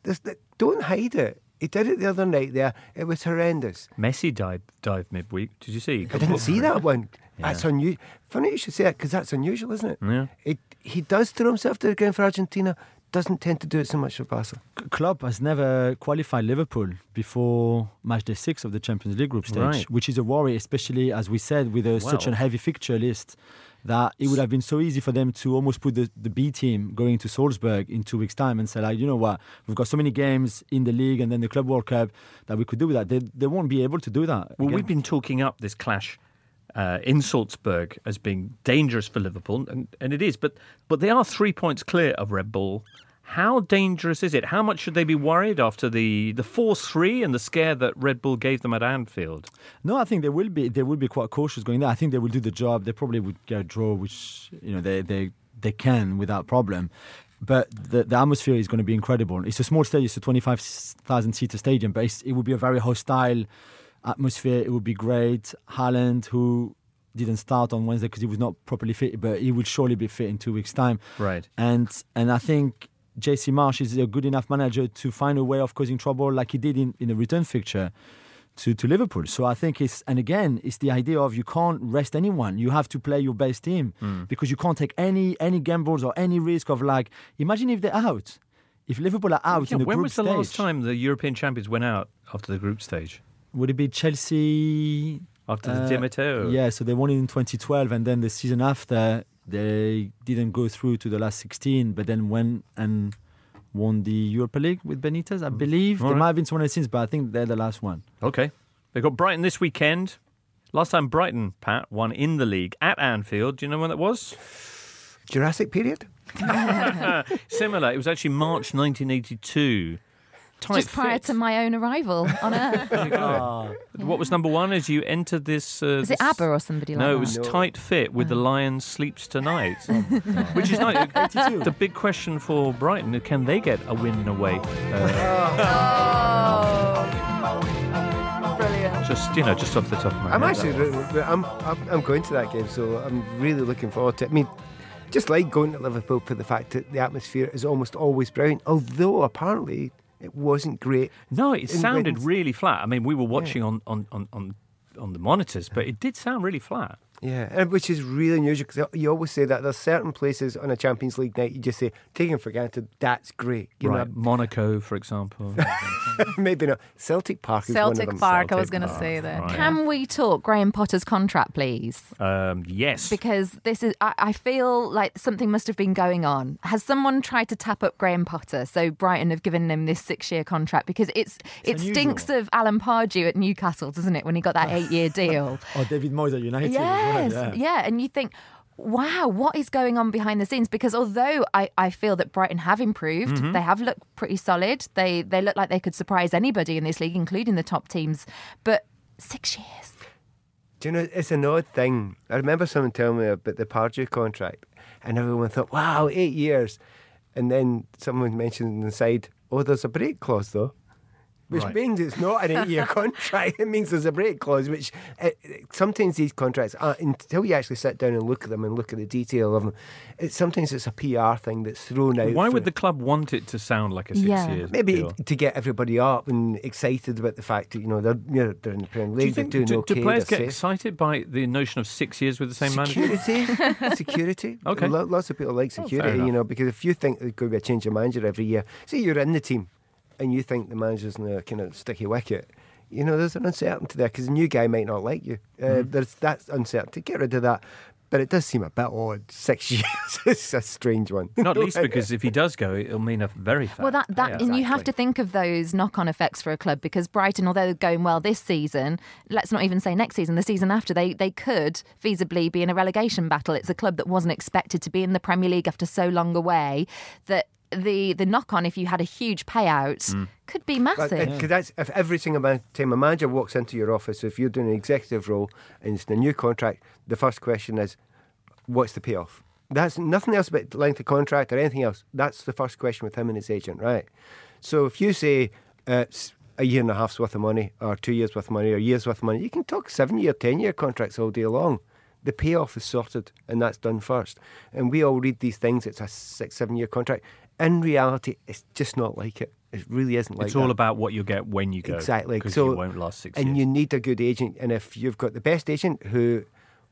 don't hide it. He did it the other night there. It was horrendous. Messi died dived midweek. Did you see? I didn't see that one. Yeah. That's unusual. Funny you should say that because that's unusual, isn't it? Yeah. It, he does throw himself to the ground for Argentina doesn't tend to do it so much for Barca. Klopp has never qualified Liverpool before match day six of the Champions League group stage, right. which is a worry, especially as we said, with a, well. such a heavy fixture list. That it would have been so easy for them to almost put the, the B team going to Salzburg in two weeks' time and say, like, you know what, we've got so many games in the league and then the Club World Cup that we could do that. They, they won't be able to do that. Well, again. we've been talking up this clash uh, in Salzburg as being dangerous for Liverpool, and, and it is. But but they are three points clear of Red Bull. How dangerous is it? How much should they be worried after the the four three and the scare that Red Bull gave them at Anfield? No, I think they will be. They will be quite cautious going there. I think they will do the job. They probably would get a draw, which you know they they they can without problem. But the, the atmosphere is going to be incredible. It's a small stadium, it's a 25,000 seater stadium, but it will be a very hostile atmosphere. It would be great. Haaland, who didn't start on Wednesday because he was not properly fit, but he will surely be fit in two weeks' time. Right. And and I think Jesse Marsch is a good enough manager to find a way of causing trouble like he did in, in the return fixture to, to Liverpool. So I think it's and again it's the idea of you can't rest anyone. You have to play your best team mm. because you can't take any any gambles or any risk of like imagine if they're out if Liverpool are out Yeah, in the when was the stage, last time the European champions went out after the group stage? Would it be Chelsea? After the Uh, Di Matteo? Yeah, so they won it in 2012, and then the season after they didn't go through to the last 16, but then went and won the Europa League with Benitez, I believe. Mm. All There right. might have been someone since, but I think they're the last one. Okay. They've got Brighton this weekend. Last time Brighton, Pat, won in the league at Anfield. Do you know when that was? Jurassic period? Similar. It was actually March 1982. Tight Just prior fit. to my own arrival on Earth. There you. What was number one as you entered this? Uh, Was it ABBA or somebody like No, that? it was No. Tight Fit with The Lion Sleeps Tonight. Which is nice. 82. The big question for Brighton can they get a win away? Uh, Brilliant. just, you know, just off the top of my I'm head. actually, re- re- I'm, I'm, I'm going to that game, so I'm really looking forward to it. I mean, just like going to Liverpool for the fact that the atmosphere is almost always brilliant, although apparently it wasn't great. No, it sounded really flat. I mean, we were watching on, on, on, on, on the monitors, but it did sound really flat. Yeah, and which is really unusual because you always say that there's certain places on a Champions League night you just say, taking for granted, that's great. You right. Monaco, for example. maybe not. Celtic Park is one of Celtic them. Park, I was going to say that. right. Can we talk Graham Potter's contract, please? um, yes. Because this is, I, I feel like something must have been going on. Has someone tried to tap up Graham Potter? So Brighton have given him this six-year contract because it's, it unusual. stinks of Alan Pardew at Newcastle, doesn't it? When he got that eight-year deal. Or David Moyes at United. as yes, well, yeah. and you think. Wow, what is going on behind the scenes? Because although I, I feel that Brighton have improved, Mm-hmm. they have looked pretty solid. They they look like they could surprise anybody in this league, including the top teams. But six years. Do you know, it's an odd thing. I remember someone telling me about the Pardew contract, and everyone thought, wow, eight years. And then someone mentioned on the side, oh, there's a break clause, though. Which Right. means it's not an eight-year contract. It means there's a break clause. Which uh, sometimes these contracts, are, until you actually sit down and look at them and look at the detail of them, it, sometimes it's a PR thing that's thrown out. Why for- would the club want it to sound like a six Yeah. years maybe deal? to get everybody up and excited about the fact that you know they're you know, they're in the Premier Do you League, think they're doing do, okay. do players get safe. excited by the notion of six years with the same manager? Security, security. Okay. Lots of people like Oh, security, you know, because if you think there's going to be a change of manager every year, say you're in the team and you think the manager's in a kind of sticky wicket, you know, there's an uncertainty there because the new guy might not like you. Uh, Mm-hmm. There's that uncertainty. Get rid of that. But it does seem a bit odd. Six years is a strange one. Not least because if he does go, it'll mean a very fat. Well, that, that payout. and you have to think of those knock-on effects for a club because Brighton, although they're going well this season, let's not even say next season, the season after, they they could feasibly be in a relegation battle. It's a club that wasn't expected to be in the Premier League after so long away. That the the knock-on, if you had a huge payout, could be massive. Because that's if every single time a manager walks into your office, if you're doing an executive role and it's a new contract, the first question is, what's the payoff? That's nothing else about length of contract or anything else. That's the first question with him and his agent, right? So if you say uh, it's a year and a half's worth of money, or two years worth of money, or year's worth of money, you can talk seven year, ten year contracts all day long. The payoff is sorted, and that's done first. And we all read these things. It's a six, seven year contract. In reality, it's just not like it. It really isn't like it. it's that. all about what you get when you go. Exactly. Because so you won't last six and years. you need a good agent. And if you've got the best agent, who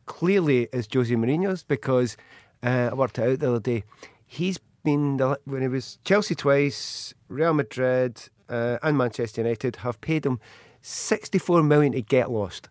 clearly is Jose Mourinho's, because uh, I worked it out the other day. He's been the, when he was Chelsea twice, Real Madrid, uh, and Manchester United have paid him sixty-four million to get lost.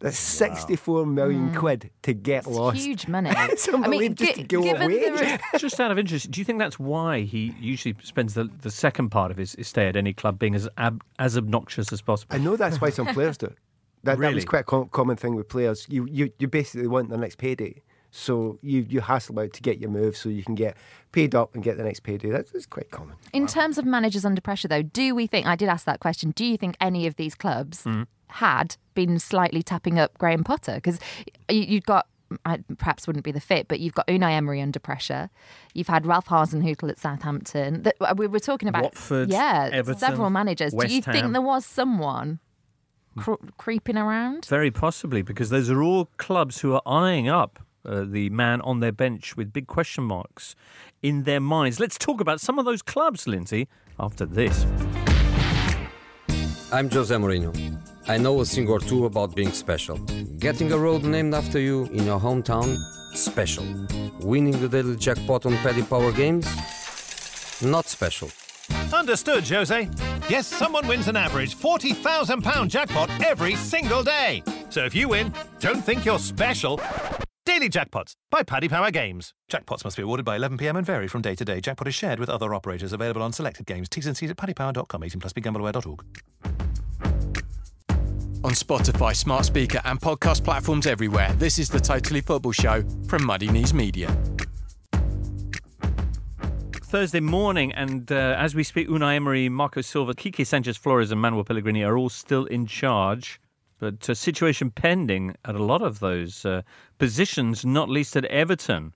That's sixty-four million hmm. quid to get It's lost. huge money. It's unbelievable just to go away. the, Just out of interest, do you think that's why he usually spends the, the second part of his, his stay at any club being as ab, as obnoxious as possible? I know that's why some players do it. That, that was quite a com- common thing with players. You, you you basically want the next payday, so you you hassle out to get your move so you can get paid up and get the next payday. That's, that's quite common. In terms of managers under pressure, though, do we think, I did ask that question, do you think any of these clubs Mm. had been slightly tapping up Graham Potter? Because you, you've got, I, perhaps wouldn't be the fit, but you've got Unai Emery under pressure. You've had Ralph Hasenhüttl at Southampton. That, we were talking about, Watford, yeah, Everton, several managers. West do you Ham. think there was someone creeping around? Very possibly, because those are all clubs who are eyeing up uh, the man on their bench with big question marks in their minds. Let's talk about some of those clubs, Lindsay, after this. I'm Jose Mourinho. I know a thing or two about being special. Getting a road named after you in your hometown, special. Winning the daily jackpot on Paddy Power games, not special. Understood, Jose. Yes, someone wins an average £40,000 jackpot every single day. So if you win, don't think you're special. Daily Jackpots by Paddy Power Games. Jackpots must be awarded by 11pm and vary from day to day. Jackpot is shared with other operators available on selected games. T's and C's at paddypower.com. 18 plus BeGambleAware.org. On Spotify, smart speaker, and podcast platforms everywhere, this is the Totally Football Show from Muddy Knees Media. Thursday morning, and uh, as we speak, Unai Emery, Marco Silva, Quique Sanchez Flores, and Manuel Pellegrini are all still in charge. But a situation pending at a lot of those uh, positions, not least at Everton,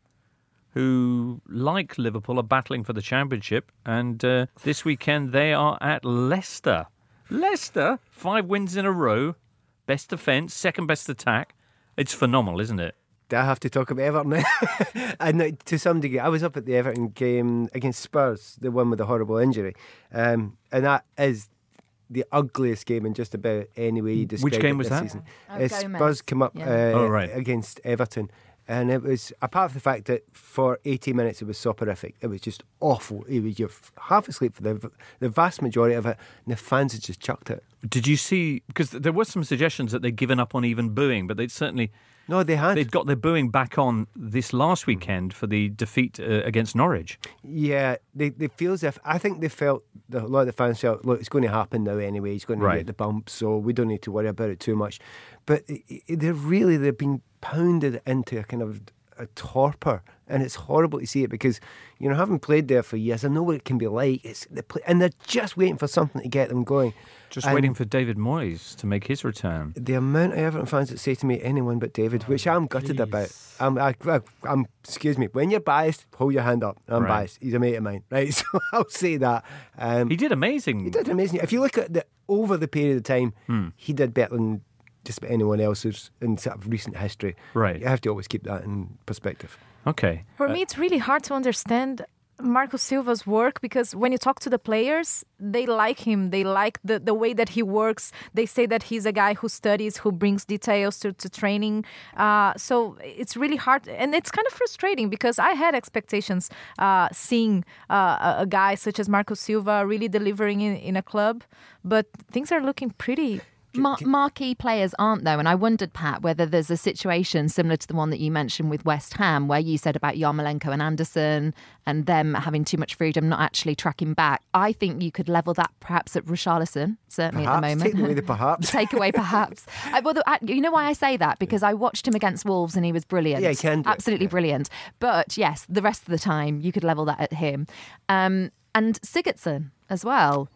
who, like Liverpool, are battling for the championship. And uh, this weekend they are at Leicester. Leicester, five wins in a row, best defence, second best attack. It's phenomenal, isn't it? I have to talk about Everton? and to some degree, I was up at the Everton game against Spurs, the one with the horrible injury, um, and that is the ugliest game in just about any way you describe Which game it was this that? season. Oh, Uh, Gomez. Spurs come up Yeah. uh, Oh, right. against Everton, and it was apart from the fact that for 80 minutes it was soporific. It was just awful. It was you're f- half asleep for the the vast majority of it, and the fans had just chucked it. Did you see? Because there were some suggestions that they'd given up on even booing, but they'd certainly No, they had. they'd got their booing back on this last weekend for the defeat uh, against Norwich. Yeah, they, they feel as if I think they felt the, a lot of the fans felt look, it's going to happen now anyway. He's going to Right. get the bump, so we don't need to worry about it too much. But they're really they've been pounded into a kind of a torpor, and it's horrible to see it because you know having played there for years, I know what it can be like. It's the play, and they're just waiting for something to get them going. Just And waiting for David Moyes to make his return. the amount of Everton fans that say to me, anyone but David, which I'm gutted about. I'm, I, I'm, excuse me, when you're biased, hold your hand up. I'm Right. biased. He's a mate of mine, right? So I'll say that. Um, He did amazing. he did amazing. If you look at the over the period of time, Hmm. he did better than just about anyone else who's in sort of recent history. Right. You have to always keep that in perspective. Okay. For me, it's really hard to understand Marco Silva's work because when you talk to the players, they like him. They like the, the way that he works. They say that he's a guy who studies, who brings details to, to training. Uh, so it's really hard. And it's kind of frustrating because I had expectations uh, seeing uh, a, a guy such as Marco Silva really delivering in, in a club. But things are looking pretty. Mar- marquee players aren't though, and I wondered, Pat, whether there's a situation similar to the one that you mentioned with West Ham, where you said about Yarmolenko and Anderson and them having too much freedom, not actually tracking back. I think you could level that perhaps at Richarlison, certainly Perhaps. at the moment. Take away the perhaps. Take away perhaps. I, well, I, you know why I say that? Because I watched him against Wolves and he was brilliant. Yeah, he can do Absolutely yeah. brilliant. But yes, the rest of the time you could level that at him. Um, and Sigurdsson as well.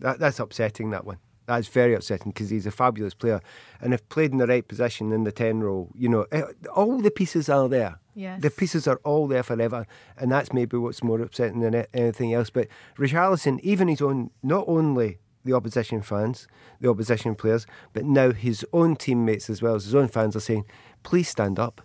That, that's upsetting, that one. That's very upsetting because he's a fabulous player. And if played in the right position in the 10 role, you know, eh, all the pieces are there. Yes. The pieces are all there forever. And that's maybe what's more upsetting than anything else. But Richarlison, even his own, not only the opposition fans, the opposition players, but now his own teammates as well as his own fans are saying, please stand up.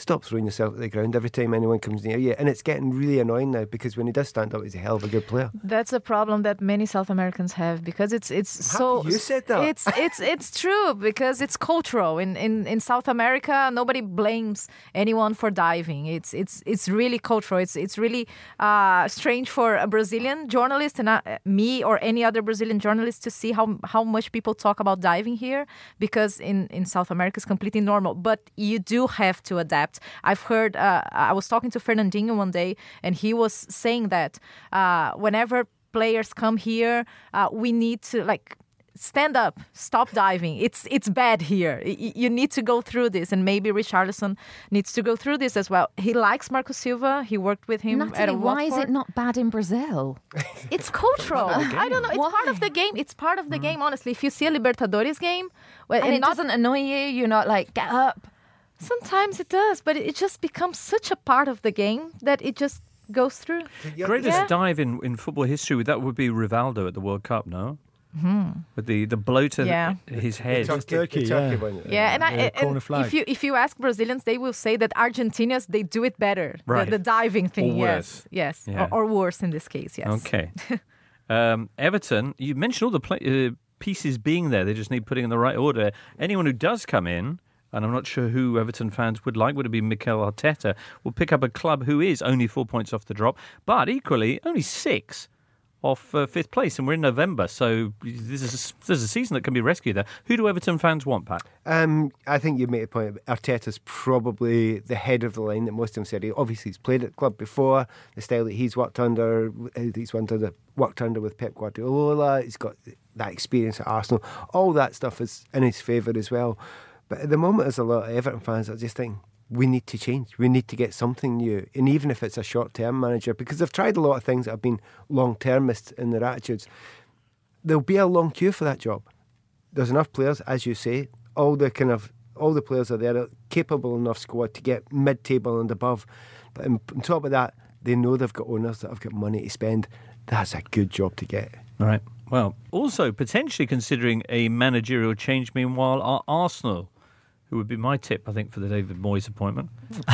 Stop throwing yourself at the ground every time anyone comes near you. And it's getting really annoying now because when he does stand up, he's a hell of a good player. That's a problem that many South Americans have because it's it's so you said that. it's it's it's true because it's cultural in, in, in South America nobody blames anyone for diving it's it's it's really cultural it's it's really uh, strange for a Brazilian journalist and uh, me or any other Brazilian journalist to see how how much people talk about diving here because in in South America it's completely normal but you do have to adapt I've heard uh, I was talking to Fernandinho one day and he was saying that uh, whenever players come here, uh, we need to like stand up, stop diving. It's it's bad here. Y- y- You need to go through this, and maybe Richarlison needs to go through this as well. He likes Marco Silva. He worked with him at a why is it not bad in Brazil? It's cultural. I don't know. It's part of the game. It's part of the game. Honestly, if you see a Libertadores game, well, And, it not- doesn't annoy you? You're not like, get up. Sometimes it does, but it just becomes such a part of the game that it just goes through. Greatest Yeah. dive in, in football history, that would be Rivaldo at the World Cup, no? With the, the blow to Yeah. his head. Turkey, Turkey, the Turkey yeah. one. Yeah, and, I, the and corner if you if you ask Brazilians, they will say that Argentinians they do it better. The- Right. The, diving thing, Or yes, worse. yes, Yeah. or, or worse in this case, yes. Okay. um, Everton, you mentioned all the play, uh, pieces being there. They just need putting in the right order. Anyone who does come in, and I'm not sure who Everton fans would like, would it be Mikel Arteta, will pick up a club who is only four points off the drop, but equally only six off uh, fifth place, and we're in November, so this is a, there's a season that can be rescued there. Who do Everton fans want, Pat? Um, I think you made a point. Arteta's probably the head of the line that most of them said. He, obviously, he's played at the club before. The style that he's worked under, uh, he's under, worked under with Pep Guardiola. He's got that experience at Arsenal. All that stuff is in his favour as well. But at the moment, there's a lot of Everton fans that just think we need to change. We need to get something new. And even if it's a short term manager, because they've tried a lot of things that have been long termist in their attitudes, there'll be a long queue for that job. There's enough players, as you say, all the kind of all the players are there, capable enough squad to get mid table and above. But on top of that, they know they've got owners that have got money to spend. That's a good job to get. Right. Well, also potentially considering a managerial change, meanwhile, are Arsenal who would be my tip, I think, for the David Moyes appointment.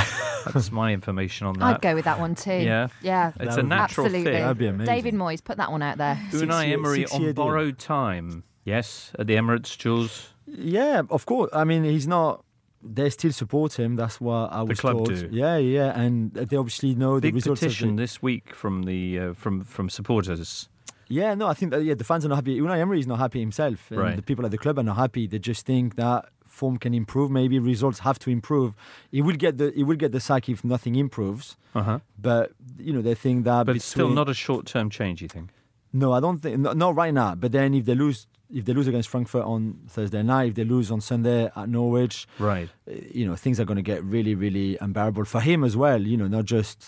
That's my information on that. I'd go with that one too. Yeah, yeah, it's a natural absolutely. fit. That'd be amazing. David Moyes, put that one out there. Unai year- Emery six-year on deal. borrowed time. Yes, at the Emirates, Jules. Yeah, of course. I mean, he's not. They still support him. That's what I was club told. do. Yeah, yeah, and they obviously know the Big results. of petition the- this week from the uh, from from supporters. Yeah, no, I think that yeah, the fans are not happy. Unai Emery is not happy himself, and Right. the people at the club are not happy. They just think that form can improve. Maybe results have to improve. He will get the he will get the sack if nothing improves. Uh huh. But you know they think that. But it's still not a short term change. You think? No, I don't think. No, not right now. But then if they lose, if they lose against Frankfurt on Thursday night, if they lose on Sunday at Norwich, Right. uh, you know things are going to get really, really unbearable for him as well. You know, not just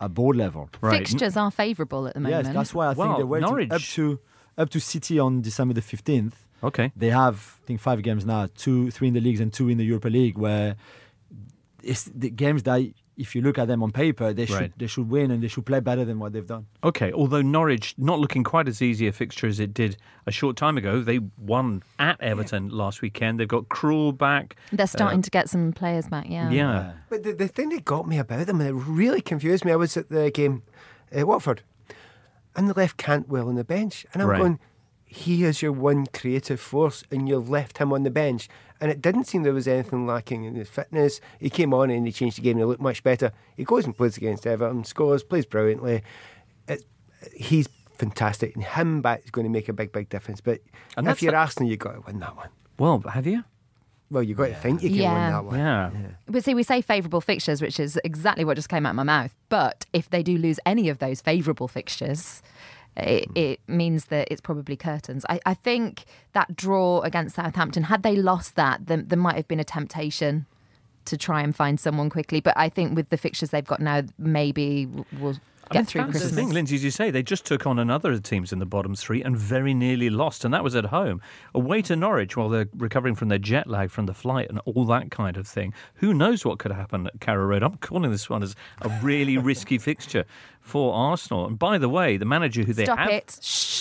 at board level. Right. Fixtures are favourable at the moment. Yes, that's why I think Well, they're waiting Norwich- up to up to City on December the fifteenth. Okay. They have, I think, five games now, two, three in the leagues and two in the Europa League, where it's the games that, if you look at them on paper, they should Right. they should win and they should play better than what they've done. Okay, although Norwich not looking quite as easy a fixture as it did a short time ago. They won at Everton last weekend. They've got Krul back. They're starting uh, to get some players back. Yeah. Yeah. But the, the thing that got me about them, and it really confused me, I was at the game at Watford, and they left Cantwell on the bench. And I'm Right. going, he is your one creative force, and you left him on the bench. And it didn't seem there was anything lacking in his fitness. He came on and he changed the game and he looked much better. He goes and plays against Everton, scores, plays brilliantly. It, he's fantastic. And him back is going to make a big, big difference. But And if you're a- Arsenal, you've got to win that one. Well, have you? Well, you've got to think you can win that one. Yeah. But see, we say favourable fixtures, which is exactly what just came out of my mouth. But if they do lose any of those favourable fixtures, it, mm. it means that it's probably curtains. I, I think that draw against Southampton, had they lost that, then there might have been a temptation to try and find someone quickly. But I think with the fixtures they've got now, maybe we'll I mean, through that's Christmas. the thing, Lindsay, as you say, they just took on another of the teams in the bottom three and very nearly lost, and that was at home. Away to Norwich while they're recovering from their jet lag from the flight and all that kind of thing. Who knows what could happen at Carrow Road? I'm calling this one as a really risky fixture for Arsenal. And by the way, the manager who they Stop have. it. Shh.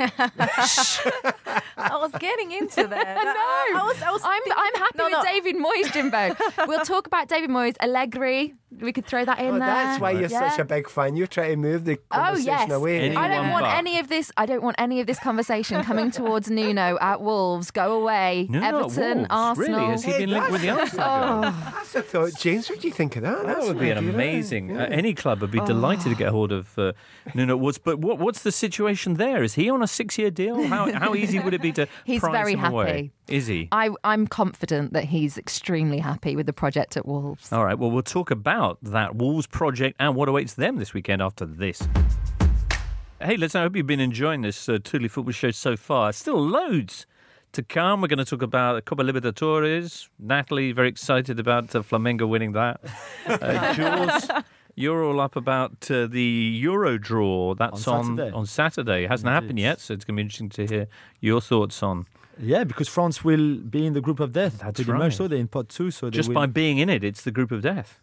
I was getting into that. No, I was, I was I'm, thinking- I'm happy No, with no. David Moyes, Jimbo. we'll talk about David Moyes. Allegri, we could throw that in Oh, there. that's why you're Yeah. such a big fan. You're trying to move the Oh conversation yes, away. Anyone I don't want but. any of this. I don't want any of this conversation coming towards Nuno at Wolves. Go away, No, no, Everton, Wolves. Arsenal. Really? Has he been linked with the Arsenal? guy? That's a thought. James, what do you think of that? That That's would be an an idea, amazing. yeah. Uh, any club would be delighted to get hold of uh, Nuno Woods. But what, what's the situation there? Is he on a six-year deal? How, how easy would it be to He's very him away? happy. Is he? I, I'm confident that he's extremely happy with the project at Wolves. All right. Well, we'll talk about that Wolves project and what awaits them this weekend after this. Hey, listen, I hope you've been enjoying this uh, Football show so far. Still loads to come. We're going to talk about Copa Libertadores. Natalie, very excited about uh, Flamengo winning that. Uh, Jules, you're all up about uh, the Euro draw. That's On on Saturday. on Saturday. It hasn't happened yet, so it's going to be interesting to hear your thoughts on Yeah, because France will be in the group of death. That's pretty right. much so. They're in pot two, so just will, by being in it. It's the group of death.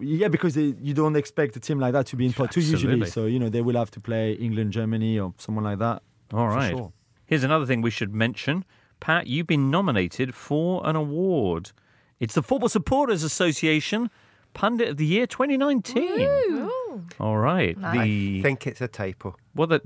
Yeah, because they, you don't expect a team like that to be in pot two usually. So you know they will have to play England, Germany, or someone like that. All right. sure. Here's another thing we should mention. Pat, you've been nominated for an award. It's the Football Supporters Association Pundit of the Year 2019. All right. Nice. The I think it's a typo. well, the,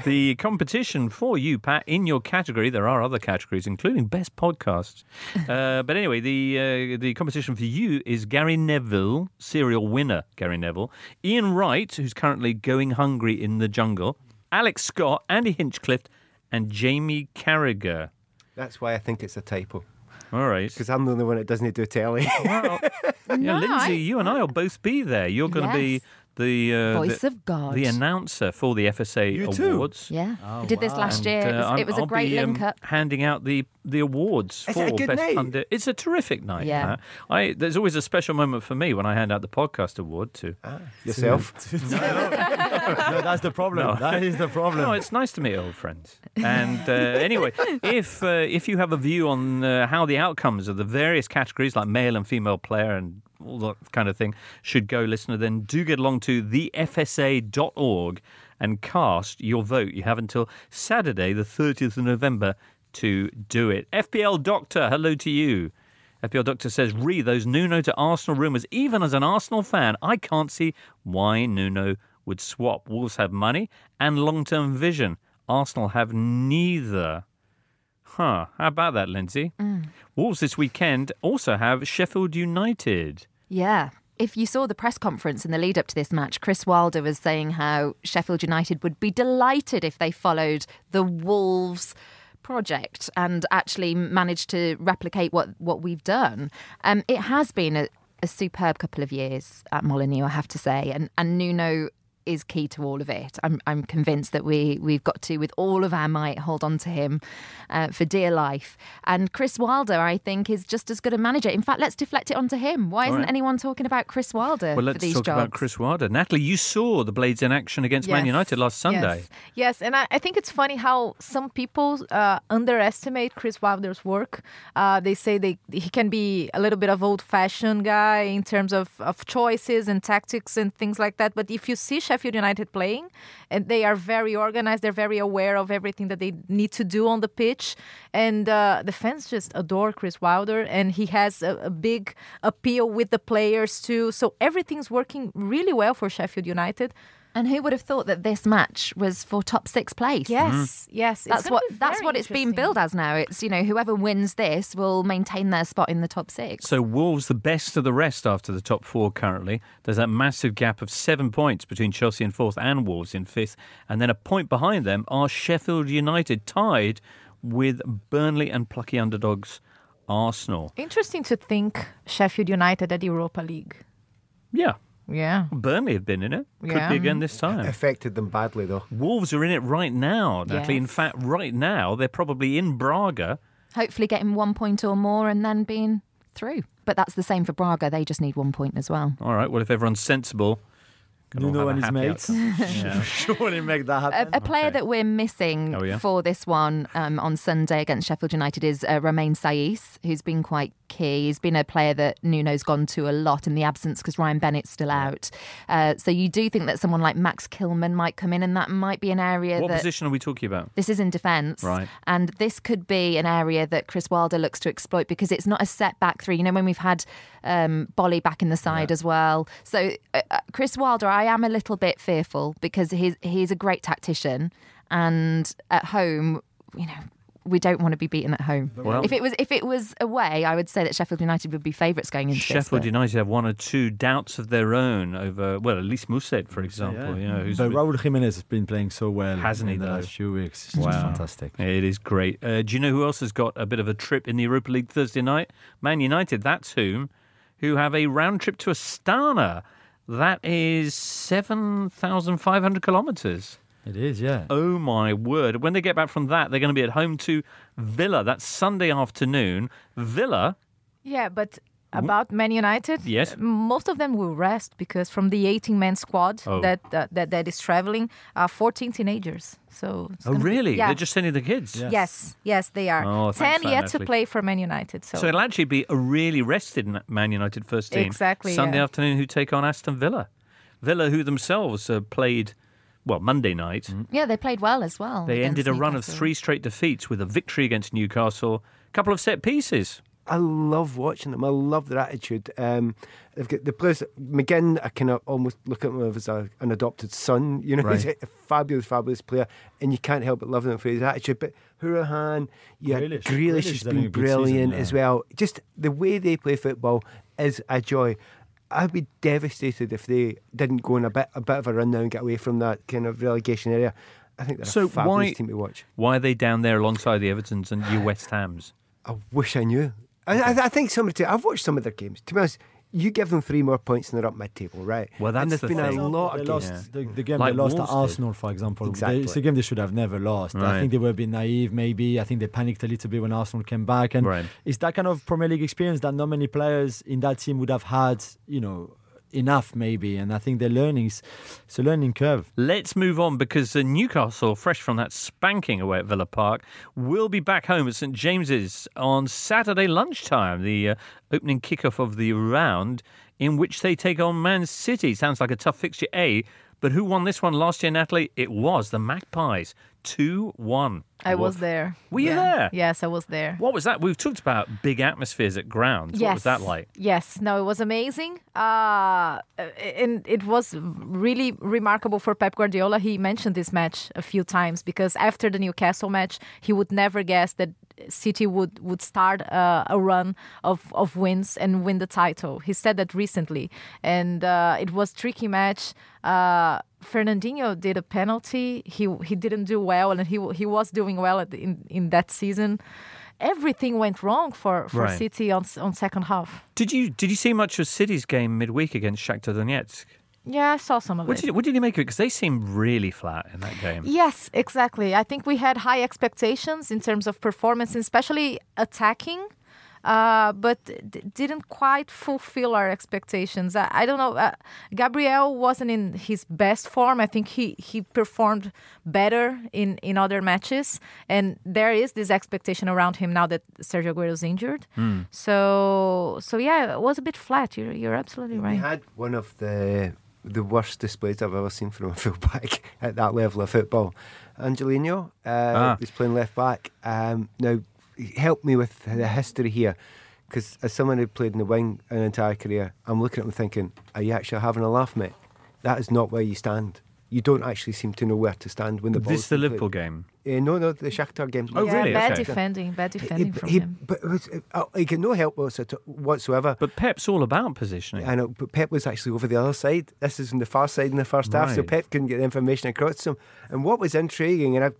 the competition for you, Pat, in your category. There are other categories, including best podcasts. Uh, but anyway, the uh, the competition for you is Gary Neville, serial winner. Gary Neville, Ian Wright, who's currently going hungry in the jungle, Alex Scott, Andy Hinchcliffe, and Jamie Carragher. That's why I think it's a typo. All right. Because I'm the only one that doesn't do a telly. Oh, well, yeah, No, Lindsay, I- you and I will both be there. You're going to be Yes. The uh, Voice the, of God. the announcer for the FSA You too? awards. Yeah, Oh, I did this last year. And, It was, uh, it was I'll a great be, um, link up. handing out the the awards Is for it a good best night? pundit. It's a terrific night. Yeah. Pat. I there's always a special moment for me when I hand out the podcast award to. Yourself. no, that's the problem. That is the problem. No, it's nice to meet old friends. And uh, anyway, if uh, if you have a view on uh, how the outcomes of the various categories like male and female player and all that kind of thing should go, listener, then do get along to thefsa.org and cast your vote. You have until Saturday, the 30th of November, to do it. FPL Doctor, hello to you. FPL Doctor says, re those Nuno to Arsenal rumours. Even as an Arsenal fan, I can't see why Nuno would swap. Wolves have money and long term vision. Arsenal have neither. Huh. How about that, Lindsay? Wolves this weekend also have Sheffield United. Yeah. If you saw the press conference in the lead up to this match, Chris Wilder was saying how Sheffield United would be delighted if they followed the Wolves project and actually managed to replicate what, what we've done. Um, it has been a, a superb couple of years at Molineux, I have to say, and, and Nuno is key to all of it. I'm, I'm convinced that we we've got to, with all of our might, hold on to him uh, for dear life. And Chris Wilder, I think, is just as good a manager. In fact, let's deflect it onto him. Why isn't right. anyone talking about Chris Wilder Well, let's talk jobs? about Chris Wilder. Natalie, you saw the Blades in action against Man United last Sunday. Yes, yes. and I, I think it's funny how some people uh, underestimate Chris Wilder's work. Uh, they say they he can be a little bit of old-fashioned guy in terms of, of choices and tactics and things like that. But if you see Sheffield United playing, and they are very organized, they're very aware of everything that they need to do on the pitch, and uh, the fans just adore Chris Wilder, and he has a, a big appeal with the players too. So everything's working really well for Sheffield United. And who would have thought that this match was for top six place? Yes, mm-hmm. yes. That's what that's what it's been interesting. billed as now. It's you know whoever wins this will maintain their spot in the top six. So Wolves the best of the rest after the top four currently. There's that massive gap of seven points between Chelsea in fourth and Wolves in fifth, and then a point behind them are Sheffield United tied with Burnley and plucky underdogs Arsenal. Interesting to think Sheffield United at Europa League. Yeah, Yeah. Burnley have been in it. Could Yeah. be again this time. Affected them badly, though. Wolves are in it right now, Natalie. In fact, right now they're probably in Braga. Hopefully getting one point or more and then being through. But that's the same for Braga. They just need one point as well. All right. Well, if everyone's sensible, can all Nuno a and his mates. Yeah. Surely make that happen. a player Okay. that we're missing Oh, yeah? for this one um, on Sunday against Sheffield United is uh, Romain Saïss, who's been quite key. He's been a player that Nuno's gone to a lot in the absence because Ryan Bennett's still out. Uh, so you do think that someone like Max Kilman might come in, and that might be an area What that. position are we talking about? This is in defence. Right. And this could be an area that Chris Wilder looks to exploit because it's not a set back three. You know, when we've had um, Boly back in the side as well. So, uh, uh, Chris Wilder, I am a little bit fearful because he's, he's a great tactician. And at home, you know, we don't want to be beaten at home. Well- if it was if it was away, I would say that Sheffield United would be favourites going into. Sheffield but- United have one or two doubts of their own over, well, at least Mousset, for example. You know, who's But Raúl Jimenez has been playing so well Hasn't he, in the though? last few weeks. It's just fantastic. It is great. Uh, do you know who else has got a bit of a trip in the Europa League Thursday night? Man United, that's whom, who have a round trip to Astana. That is 7,500 kilometres. It is, yeah. Oh my word. When they get back from that, they're going to be at home to Villa. That's Sunday afternoon. Villa, Yeah, but about Man United, Yes. most of them will rest because from the 18-man squad Oh. that, uh, that that is traveling, are 14 teenagers. So oh gonna be- really? yeah. They're just sending the kids. Yeah. Yes, yes, they are. Oh, thanks Ten for yet to play for Man United. So, So it'll actually be a really rested Man United first team. Exactly, Sunday yeah. afternoon, who take on Aston Villa. Villa, who themselves uh, played, well, Monday night. Yeah, they played well as well. They ended a run of three straight defeats with a victory against Newcastle, a couple of set pieces. I love watching them. I love their attitude. Um, they've got the players. McGinn, I kind of almost look at him as a, an adopted son. You know, Right. he's a fabulous, fabulous player, and you can't help but love him for his attitude. But Hourihane, yeah, Grealish. Grealish, Grealish has been season, brilliant yeah. as well. Just the way they play football is a joy. I'd be devastated if they didn't go on a bit a bit of a run now and get away from that kind of relegation area. I think they're So a fabulous why- team to watch. Why are they down there alongside the Evertons and you West Hams? I wish I knew. I, I, I think some of the, I've watched some of their games. To be honest, you give them three more points and they're up mid-table, right? Well, that's and that's there's the been thing. a lot they of lost games. the, the game Like they lost Wolves to did. Arsenal, for example. They- Exactly. it's a game they should have never lost. Right. I think they were a bit naive, maybe. I think they panicked a little bit when Arsenal came back, and Right. it's that kind of Premier League experience that not many players in that team would have had. You know, enough maybe, and I think they're learning. It's, it's a learning curve. Let's move on because uh, Newcastle, fresh from that spanking away at Villa Park, will be back home at St James's on Saturday lunchtime, the uh, opening kickoff of the round, in which they take on Man City. Sounds like a tough fixture, A. But who won this one last year, Natalie? It was the Magpies. 2 1. I was there. Were you Yeah. there? Yes, I was there. What was that? We've talked about big atmospheres at grounds. What was that like? Yes, no, it was amazing. Uh, and it was really remarkable for Pep Guardiola. He mentioned this match a few times because after the Newcastle match, he would never guess that City would, would start uh, a run of, of wins and win the title. He said that recently. And uh, it was tricky match. Uh, Fernandinho did a penalty. He he didn't do well, and he he was doing well at the, in in that season. Everything went wrong for, for Right. City on on second half. Did you did you see much of City's game midweek against Shakhtar Donetsk? Yeah, I saw some of What it. did, you, what did you make of it? Because they seemed really flat in that game. Yes, exactly. I think we had high expectations in terms of performance, especially attacking, uh, but d- didn't quite fulfill our expectations. I, I don't know. Uh, Gabriel wasn't in his best form. I think he, he performed better in, in other matches, and there is this expectation around him now that Sergio Aguero is injured. So so yeah, it was a bit flat. You're you're absolutely right. He had one of the the worst displays I've ever seen from a fullback at that level of football. Angelino uh, Ah. was playing left back. Um, now, help me with the history here, because as someone who played in the wing an entire career, I'm looking at him thinking, "Are you actually having a laugh, mate? That is not where you stand. You don't actually seem to know where to stand when the ball." This is the Liverpool game. Uh, no, no, the Shakhtar game. Oh, yeah, really? Bad Okay. defending, bad defending He- from he- him. But it was, uh, he got no help whatsoever. But Pep's all about positioning. I know, but Pep was actually over the other side. This is on the far side in the first half, so Pep couldn't get the information across to him. And what was intriguing, and I,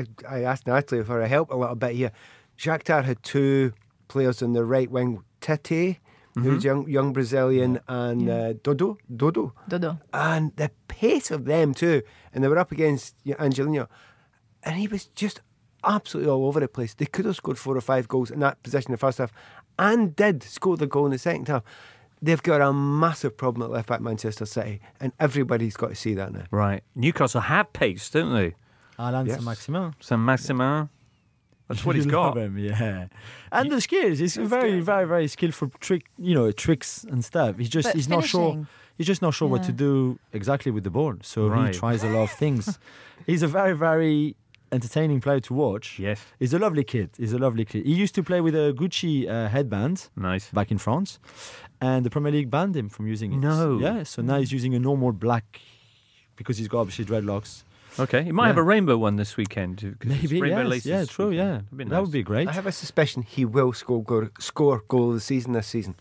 I, I asked Natalie for her help a little bit here. Shakhtar had two players on the right wing, Tete, who's young, young Brazilian, and uh, Dodo, Dodo, Dodo. and the pace of them too. And they were up against Angelino, and he was just absolutely all over the place. They could have scored four or five goals in that position in the first half, and did score the goal in the second half. They've got a massive problem at left back Manchester City, and everybody's got to see that now. Right. Newcastle have pace, don't they? Allan Yes. Saint-Maximin. Saint Maximin. That's what he's got. love him, yeah. And the skills, he's very, very, very skillful trick, you know, tricks and stuff. He's just, But he's not sure. He's just not sure what to do exactly with the ball. So Right. he tries a lot of things. he's a very, very entertaining player to watch. Yes. He's a lovely kid. He's a lovely kid. He used to play with a Gucci uh, headband Nice. back in France, and the Premier League banned him from using it. No. Yeah. So now he's using a normal black because he's got obviously dreadlocks. Okay. He might Yeah. have a rainbow one this weekend. 'cause it's Maybe. rainbow Yes. laces Yeah. True. weekend. Yeah. That'd be That would be great. I have a suspicion he will score goal, score goal of the season this season.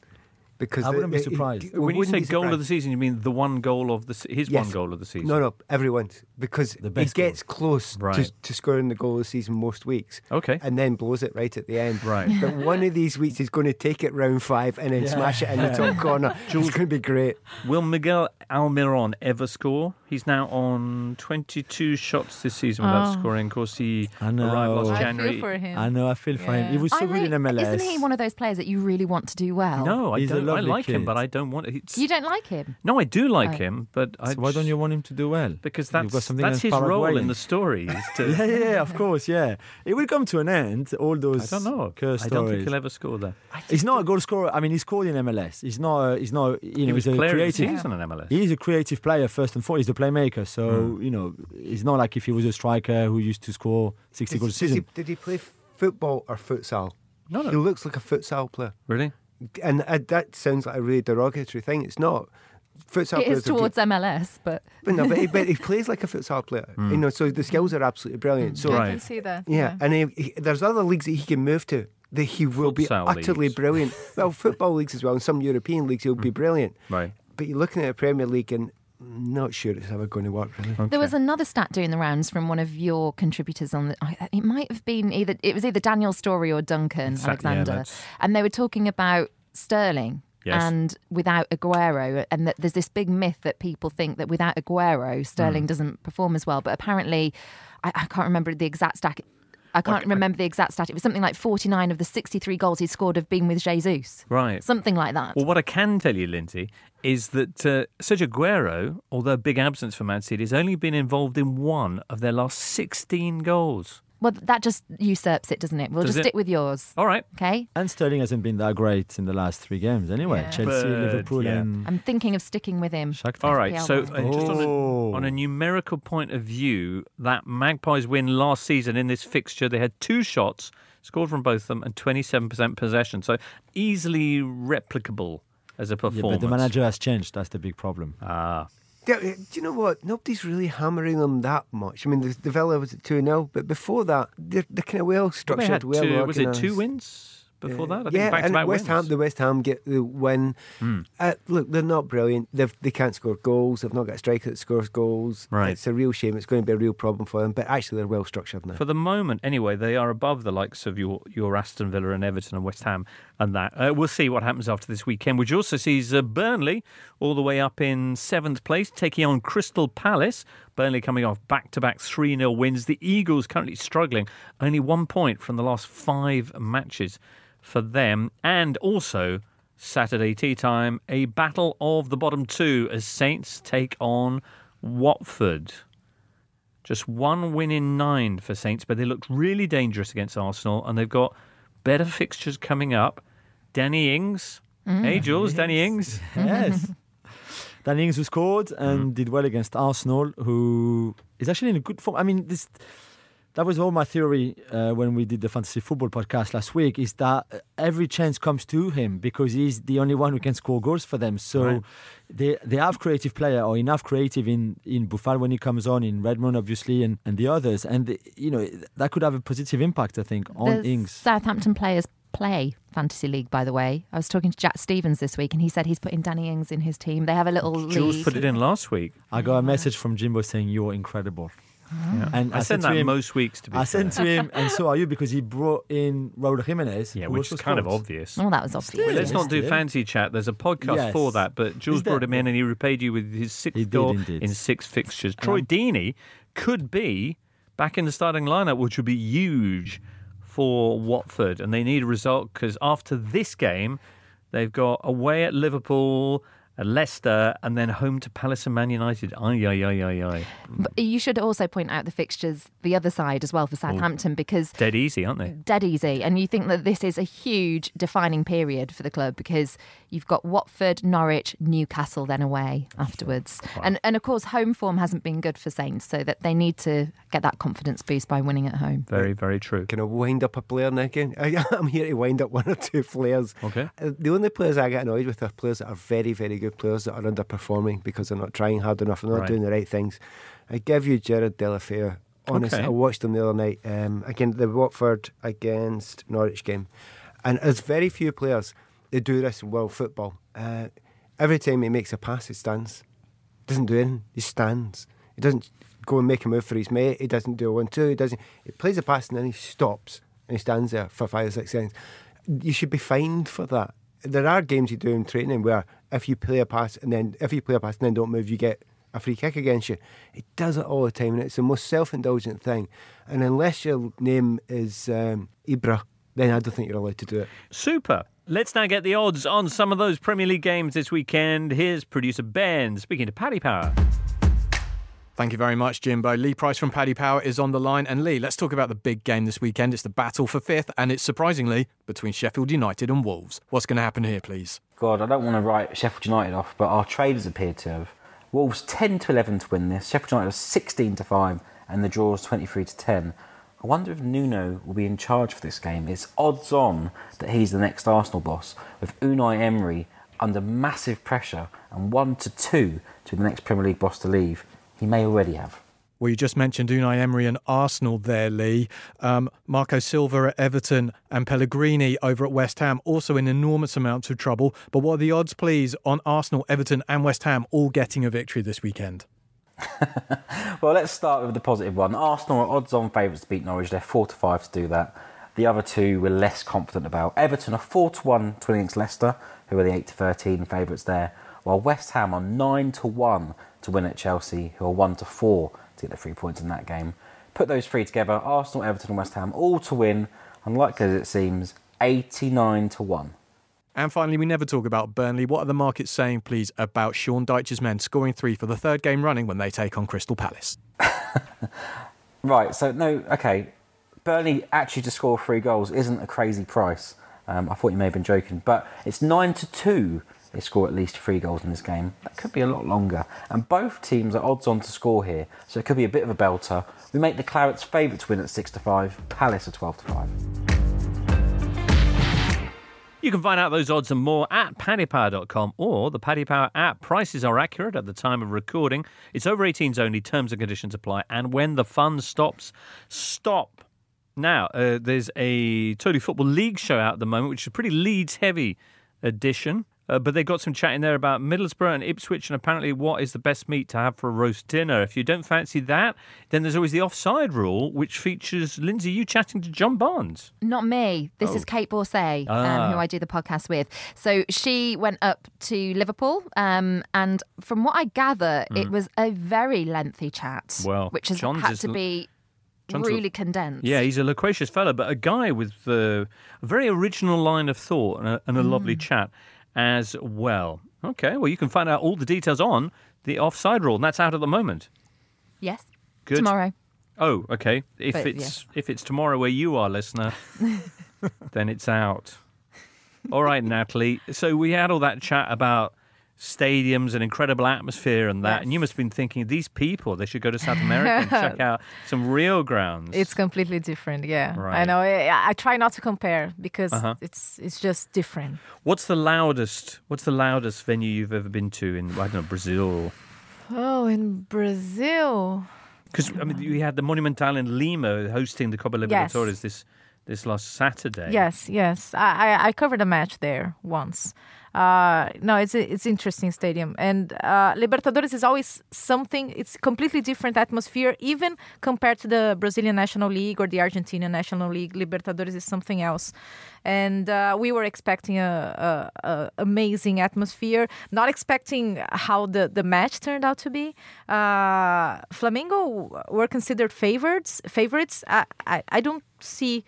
Because I wouldn't be he- he- surprised. he When you say goal of the season, you mean the one goal of the se- his Yes. one goal of the season? No, no, everyone's because The he best gets close Right. to, to scoring the goal of the season most weeks. Okay. and then blows it right at the end. Right. But one of these weeks he's going to take it round five and then Yeah. smash it in the top corner. It's going to be great. Will Miguel Almiron ever score? He's now on 22 shots this season without Oh. scoring. Of course, he I know. arrived last I January. feel for him. I know. I feel for him. He was so I good in really- MLS. Isn't he one of those players that you really want to do well? No, I He's don't. I lovely like him, but I don't want. It's, You don't like him? no, I do like Oh. him, but I. So why don't you want him to do well? Because that's got something that's against his role in Paraguayan. the story. Is to, Yeah, yeah, yeah, of course, yeah. It will come to an end. All I those don't know. curse I don't think stories. he'll ever score there. He's not a goal scorer. I mean, he's scored in MLS. He's not. A, he's not. You know, he was he's a player of the creative. season in MLS. He's a creative player first and foremost. He's the playmaker. So Hmm. you know, it's not like if he was a striker who used to score sixty Did, goals a did he, season. did he play football or futsal? No, no. He looks like a futsal player. Really? And uh, that sounds like a really derogatory thing. It's not. Futsal It players is towards MLS, but But no, but he, but he plays like a futsal player. Hmm. You know, so the skills are absolutely brilliant. So I can see that. yeah, and he, he, there's other leagues that he can move to that he will be utterly leagues. brilliant. Well, football leagues as well, and some European leagues he'll be brilliant. Right. But you're looking at a Premier League and not sure it's ever going to work. Really. There was another stat doing the rounds from one of your contributors on the. It might have been either it was either Daniel Storey or Duncan Exact- yeah, Alexander, that's- and they were talking about Sterling. Yes. And without Aguero, and that there's this big myth that people think that without Aguero, Sterling Hmm. doesn't perform as well. But apparently, I, I can't remember the exact stat. I can't remember the exact stat. It was something like 49 of the 63 goals he scored have been with Jesus. Right. Something like that. Well, what I can tell you, Lindsay, is that uh, Sergio Aguero, although a big absence for Man City, has only been involved in one of their last 16 goals. Well, that just usurps it, doesn't it? We'll Does just it? stick with yours. All right. Okay. And Sterling hasn't been that great in the last three games anyway. Yeah. Chelsea, But, Liverpool, yeah. and I'm thinking of sticking with him. Shakhtar. All right. So, one. uh, just on Oh. a, on a numerical point of view, that Magpies win last season in this fixture, they had two shots, scored from both of them, and 27% possession. So, easily replicable as a performance. Yeah, but the manager has changed. That's the big problem. Ah. Uh, do you know what? Nobody's really hammering them that much. I mean, the, the Villa was at 2 0, but before that, they're, they're kind of well structured, well two, was it two wins before that? I think yeah, back to and back West wins. Ham, the West Ham get the win. Hmm. Uh, look, they're not brilliant. They've, they can't score goals. They've not got a striker that scores goals. Right. It's a real shame. It's going to be a real problem for them. But actually, they're well structured now. For the moment, anyway, they are above the likes of your, your Aston Villa and Everton and West Ham and that. Uh, we'll see what happens after this weekend, which also sees uh, Burnley all the way up in seventh place, taking on Crystal Palace. Burnley coming off back to back 3 0 wins. The Eagles currently struggling, only one point from the last five matches for them. And also, Saturday tea time, a battle of the bottom two as Saints take on Watford. Just one win in nine for Saints, but they looked really dangerous against Arsenal, and they've got better fixtures coming up. Danny Ings. Mm. Hey, Jules, Danny Ings. yes. Danny Ings who scored and mm. did well against Arsenal, who is actually in a good form. I mean, this that was all my theory uh, when we did the fantasy football podcast last week. Is that every chance comes to him because he's the only one who can score goals for them. So Right. they they have creative player or enough creative in in Boufal when he comes on, in Redmond obviously, and, and the others, and you know that could have a positive impact. I think on The Ings. Southampton players play fantasy league, by the way. I was talking to Jack Stephens this week, and he said he's putting Danny Ings in his team. They have a little Jules league. put it in last week. I got a message from Jimbo saying you're incredible. And I, I, send to that him, most weeks to be I fair. sent to him, and so are you, because he brought in Raul Jimenez. Yeah, which is also kind of obvious. Oh, that was obvious. But let's not do fancy chat. There's a podcast Yes. for that, but Jules there? brought him in and he repaid you with his sixth goal indeed. in six fixtures. Troy Um, Deeney could be back in the starting lineup, which would be huge for Watford, and they need a result because after this game, they've got away at Liverpool. At Leicester and then home to Palace and Man United. Aye, aye, aye, aye, ay. But you should also point out the fixtures, the other side as well for Southampton, because Dead easy, aren't they? dead easy. And you think that this is a huge defining period for the club because you've got Watford, Norwich, Newcastle, then away afterwards. And and of course, home form hasn't been good for Saints, so that they need to get that confidence boost by winning at home. Very, very true. Can I wind up a player now again? I, I'm here to wind up one or two players. Okay. Uh, The only players I get annoyed with are players that are very, very good players that are underperforming because they're not trying hard enough and not Right. doing the right things. I give you Gerard Deulofeu. Honest, Okay. I watched him the other night. Um, again, the Watford against Norwich game, and there's very few players that do this in world football. Uh, every time he makes a pass, he stands. Doesn't do anything. He stands. He doesn't go and make a move for his mate. He doesn't do a one-two. He doesn't. He plays a pass and then he stops and he stands there for five or six seconds. You should be fined for that. There are games you do in training where if you play a pass and then if you play a pass and then don't move, you get a free kick against you. It does it all the time, and it's the most self-indulgent thing. And unless your name is um, Ibra, then I don't think you're allowed to do it. Super. Let's now get the odds on some of those Premier League games this weekend. Here's producer Ben speaking to Paddy Power. Thank you very much, Jimbo. Lee Price from Paddy Power is on the line. And Lee, let's talk about the big game this weekend. It's the battle for fifth, and it's surprisingly between Sheffield United and Wolves. What's going to happen here, please? God, I don't want to write Sheffield United off, but our traders appear to have. Wolves 10 to 11 to win this. Sheffield United are 16 to 5, and the draw is 23 to 10. I wonder if Nuno will be in charge for this game. It's odds on that he's the next Arsenal boss, with Unai Emery under massive pressure and one to two to be the next Premier League boss to leave. He may already have. Well, you just mentioned Unai Emery and Arsenal there, Lee. Um, Marco Silva at Everton and Pellegrini over at West Ham also in enormous amounts of trouble. But what are the odds, please, on Arsenal, Everton, and West Ham all getting a victory this weekend? well, let's start with the positive one. Arsenal are odds on favourites to beat Norwich. They're 4 to 5 to do that. The other two we're less confident about. Everton are 4 to 1 to against Leicester, who are the 8 to 13 favourites there, while West Ham are 9 to 1 to win at Chelsea, who are 1 to 4 to get the three points in that game. Put those three together Arsenal, Everton, and West Ham all to win, unlikely as it seems, 89 to 1. And finally, we never talk about Burnley. What are the markets saying, please, about Sean Dyche's men scoring three for the third game running when they take on Crystal Palace? right, so no, okay. Burnley actually to score three goals isn't a crazy price. Um, I thought you may have been joking, but it's 9 to 2 they score at least three goals in this game. That could be a lot longer. And both teams are odds on to score here, so it could be a bit of a belter. We make the Clarets favourite to win at 6 to 5, Palace are 12 to 5. You can find out those odds and more at paddypower.com or the Paddy Power app. Prices are accurate at the time of recording. It's over 18s only, terms and conditions apply. And when the fun stops, stop. Now, uh, there's a Totally Football League show out at the moment, which is a pretty Leeds heavy edition. Uh, but they got some chat in there about Middlesbrough and Ipswich, and apparently what is the best meat to have for a roast dinner. If you don't fancy that, then there's always the offside rule, which features Lindsay, you chatting to John Barnes. Not me. This Oh. is Kait Borsay, Ah. um, who I do the podcast with. So she went up to Liverpool, um, and from what I gather, it Mm. was a very lengthy chat, Well, which has John's had to be John's really condensed. Yeah, he's a loquacious fellow, but a guy with uh, a very original line of thought and a, and a lovely Mm. chat as well. Okay, well, you can find out all the details on the offside rule, and that's out at the moment. Yes. Good. Tomorrow. Oh, okay. If But, it's if it's tomorrow where you are, listener, then it's out. All right, Natalie. So we had all that chat about stadiums and incredible atmosphere and that, and you must have been thinking these people they should go to South America and check out some real grounds. It's completely different. Yeah, Right. I know. I, I try not to compare because Uh-huh. it's it's just different. What's the loudest? What's the loudest venue you've ever been to in I don't know Brazil? Oh, in Brazil. Because I mean, you had the Monumental in Lima hosting the Copa Yes. Libertadores this this last Saturday. Yes, yes. I, I, I covered a match there once. Uh, no, it's a, it's interesting stadium, and uh, Libertadores is always something. It's completely different atmosphere, even compared to the Brazilian National League or the Argentinian National League. Libertadores is something else, and uh, we were expecting a, a, a amazing atmosphere. Not expecting how the, the match turned out to be. Uh, Flamengo were considered favorites. Favorites. I, I, I don't see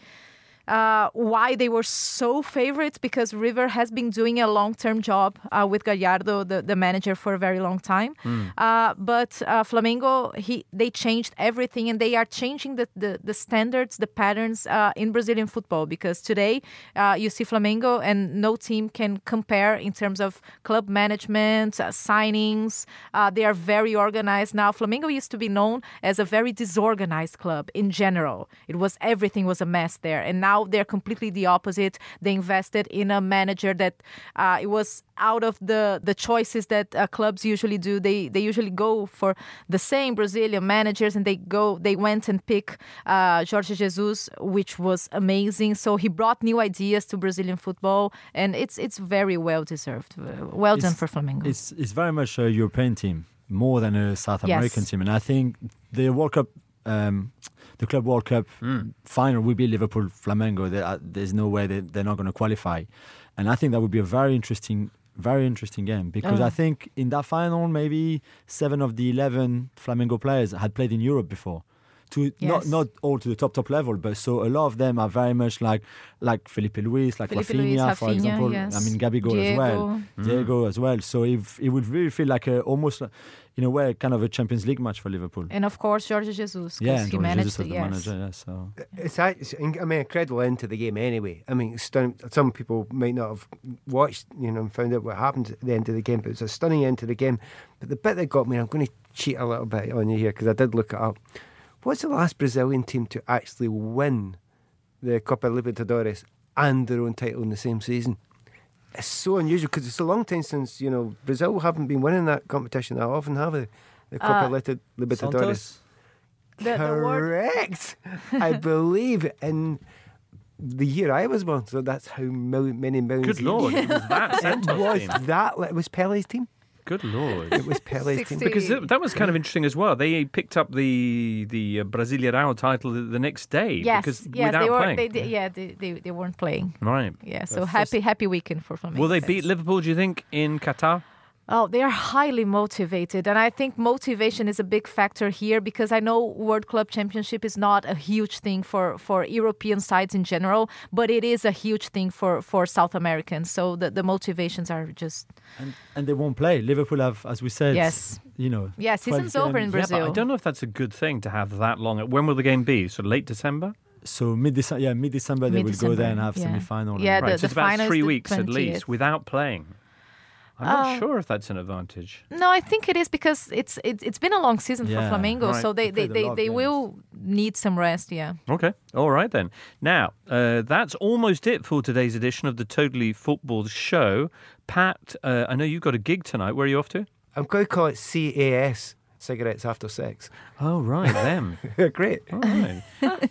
uh, why they were so favorites because River has been doing a long term job uh, with Gallardo, the, the manager, for a very long time. Mm. Uh, but uh, Flamengo, he they changed everything and they are changing the, the, the standards, the patterns uh, in Brazilian football because today uh, you see Flamengo and no team can compare in terms of club management, uh, signings. Uh, they are very organized now. Flamengo used to be known as a very disorganized club in general. It was everything was a mess there, and now they're completely the opposite. They invested in a manager that uh, it was out of the the choices that uh, clubs usually do. They they usually go for the same Brazilian managers, and they go they went and pick uh, Jorge Jesus, which was amazing. So he brought new ideas to Brazilian football, and it's it's very well deserved. Well done for Flamengo. It's it's very much a European team more than a South Yes. American team, and I think the World Cup, um, the Club World Cup hmm. final will be Liverpool Flamengo. There, are- uh, there's no way they, they're not going to qualify, and I think that would be a very interesting. Very interesting game because Oh. I think in that final maybe seven of the eleven Flamengo players had played in Europe before, to not Yes. not all to the top top level, but so a lot of them are very much like like Filipe Luís, like Felipe Rafinha, Luis, for example. yes. I mean Gabigol as well, Diego. Mm. Diego as well. So if it would really feel like a almost like- in a way kind of a Champions League match for Liverpool. and of course, Jorge Jesus. 'cause Yeah, he Jorge managed Jesus as to, the yes. manager. Yeah, so It's, act- it's I mean, incredible end to the game anyway. I mean, stunning. Some people might not have watched, you know, and found out what happened at the end of the game, but it's a stunning end to the game. But the bit that got me, I'm going to cheat a little bit on you here because I did look it up, What's the last Brazilian team to actually win the Copa Libertadores and their own title in the same season? It's so unusual because it's a long time since you know Brazil haven't been winning that competition that often, have they? The Copa Uh, Liber- Libertadores. Santos? The, the Correct. I believe in the year I was born. So that's how mil- many millions. Good lord, it was that It was team. that. It was Pele's team. Good lord. It was Pele's team. Because th- that was kind of interesting as well. They picked up the the uh, Brasileirão title the, the next day yes, because yes, without they were. playing. They, they, yeah, they, they, they weren't playing. Right. Yeah, so first- happy happy weekend for Flamengo. Will they beat Liverpool? Do you think in Qatar? Oh, they are highly motivated. And I think motivation is a big factor here because I know World Club Championship is not a huge thing for, for European sides in general, but it is a huge thing for, for South Americans. So the, the motivations are just, And, and they won't play. Liverpool have, as we said, Yes. you know. yeah, 12 season's over in games. Yeah, Brazil. I don't know if that's a good thing to have that long. When will the game be? So late December? So mid December, yeah, mid December they will go there and have yeah. semi final. Yeah, right, the, so the it's about three the weeks at least without playing. I'm not Uh, sure if that's an advantage. No, I think it is because it's it, it's been a long season Yeah, for Flamengo, right. so they They they, they, they will need some rest. Yeah. Okay. All right then. Now, uh, that's almost it for today's edition of the Totally Football Show. Pat, uh, I know you've got a gig tonight. Where are you off to? I'm going to call it CAS, cigarettes after sex. Oh, right, them. Great. All right.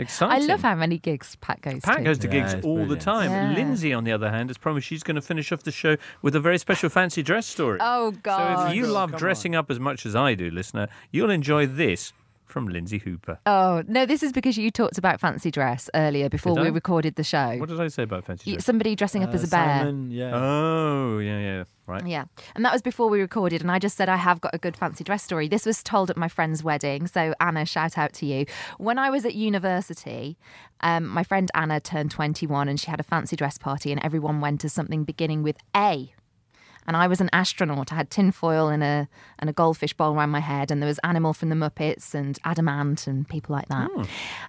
Exciting. I love how many gigs Pat goes to. Pat to. goes to Yeah, gigs it's all the time. Yeah. Lindsay, on the other hand, has promised she's going to finish off the show with a very special fancy dress story. Oh God. So if you Oh, love come dressing up as much as I do, listener, you'll enjoy this from Lindsay Hooper. oh no, this is because you talked about fancy dress earlier before we recorded the show. What did I say about fancy dress? somebody dressing up Uh, as a bear. Simon, yeah. Oh, yeah, yeah. Right. Yeah. And that was before we recorded. And I just said, I have got a good fancy dress story. This was told at my friend's wedding. So, Anna, shout out to you. When I was at university, um, my friend Anna turned 21 and she had a fancy dress party, and everyone went to something beginning with A. And I was an astronaut. I had tinfoil and a and a goldfish bowl around my head, and there was Animal from the Muppets and Adam Ant and people like that.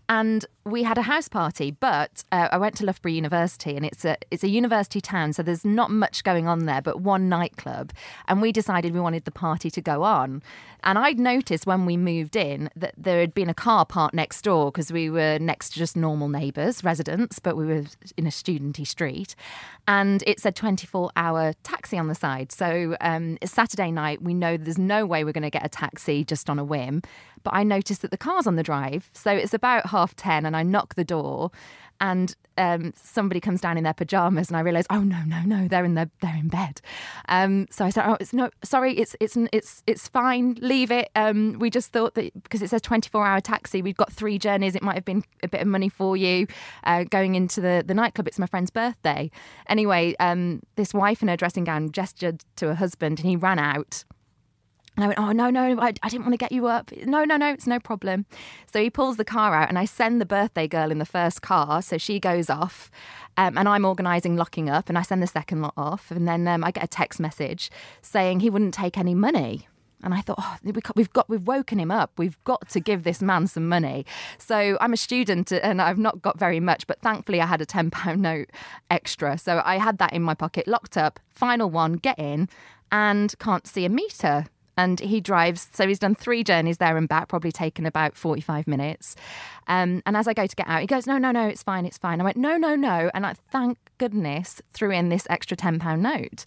And we had a house party, but uh, I went to Loughborough University, and it's a it's a university town, so there's not much going on there, but one nightclub. And we decided we wanted the party to go on. And I'd noticed when we moved in that there had been a car parked next door because we were next to just normal neighbours, residents, but we were in a studenty street, and it said 24 hour taxi on the side. So um, it's Saturday night. We know there's no way we're going to get a taxi just on a whim. But I noticed that the car's on the drive. So it's about half 10 and I knock the door and um, somebody comes down in their pajamas and I realise, oh no, no, no, they're in their, they're in bed. Um, so I said, oh, it's no, sorry, it's it's it's it's fine, leave it. Um, we just thought that because it says 24 hour taxi, we've got three journeys. It might have been a bit of money for you uh, going into the the nightclub. It's my friend's birthday. Anyway, um, this wife in her dressing gown gestured to her husband and he ran out. And I went, oh, no, no, I, I didn't want to get you up. No, no, no, it's no problem. So he pulls the car out and I send the birthday girl in the first car. So she goes off um, and I'm organising locking up and I send the second lot off. And then um, I get a text message saying he wouldn't take any money. And I thought, oh, we've got, we've woken him up. We've got to give this man some money. So I'm a student and I've not got very much, but thankfully I had a ten pound note extra. So I had that in my pocket, locked up. Final one, get in, and can't see a meter. And he drives, so he's done three journeys there and back, probably taken about 45 minutes. Um, and as I go to get out, he goes, No, no, no, it's fine, it's fine. I went, No, no, no. And I, thank goodness, threw in this extra £10 note.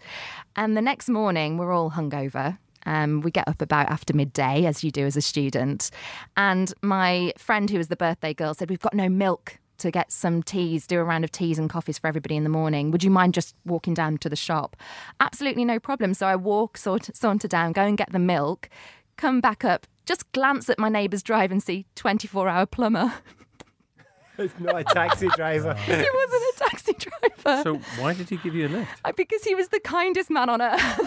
And the next morning, we're all hungover. Um, we get up about after midday, as you do as a student. And my friend, who was the birthday girl, said, We've got no milk to get some teas, do a round of teas and coffees for everybody in the morning. Would you mind just walking down to the shop? Absolutely no problem. So I walk, sort, saunter down, go and get the milk, come back up, just glance at my neighbour's drive and see 24 hour plumber. It's not a taxi driver. he wasn't a taxi driver. So why did he give you a lift? Uh, because he was the kindest man on earth.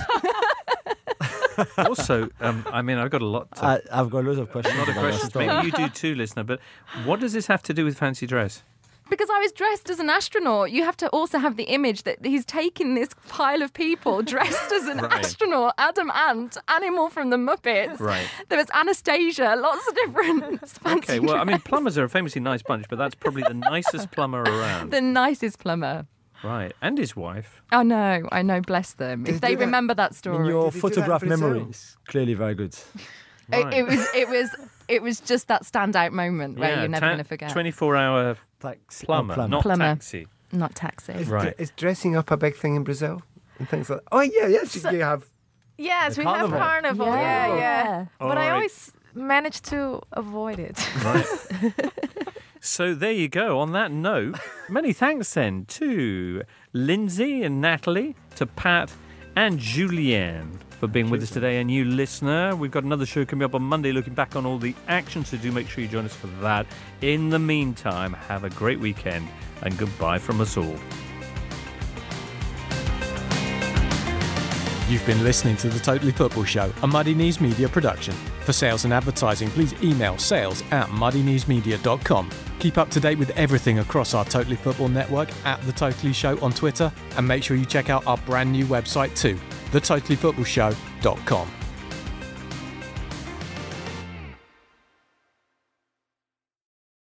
also, um, I mean, I've got a lot. To, I, I've got loads of questions. a lot of questions. story. Maybe you do too, listener. But what does this have to do with fancy dress? because I was dressed as an astronaut. You have to also have the image that he's taking this pile of people dressed as an Right. astronaut, Adam Ant, Animal from the Muppets. Right. There was Anastasia, lots of different fancy Okay, well, I mean, plumbers are a famously nice bunch, but that's probably the nicest plumber around. the nicest plumber. Right, and his wife. Oh no, I know, bless them. Did If they you do that- remember that In story. your Did he do that in photograph Brazil? memory is clearly very good. It, Right. it was it was it was just that standout moment where Yeah, you're never ta- going to forget. 24 hour Taxi- oh, plumber, oh, plumber. not Plumber. taxi. Not taxi. Is, Right. is dressing up a big thing in Brazil and things like? Oh yeah, yes, you have. Yes, we carnival. have carnival. Yeah, yeah. Yeah. But All I always manage to avoid it. So there you go. On that note, many thanks then to Lindsay and Natalie, to Pat and Julianne for being with us today. And you listener, we've got another show coming up on Monday looking back on all the action, so do make sure you join us for that. In the meantime, have a great weekend and goodbye from us all. You've been listening to the Totally Football Show, a Muddy Knees Media production. For sales and advertising, please email sales at muddykneesmedia.com. Keep up to date with everything across our Totally Football network at The Totally Show on Twitter, and make sure you check out our brand new website too, thetotallyfootballshow.com.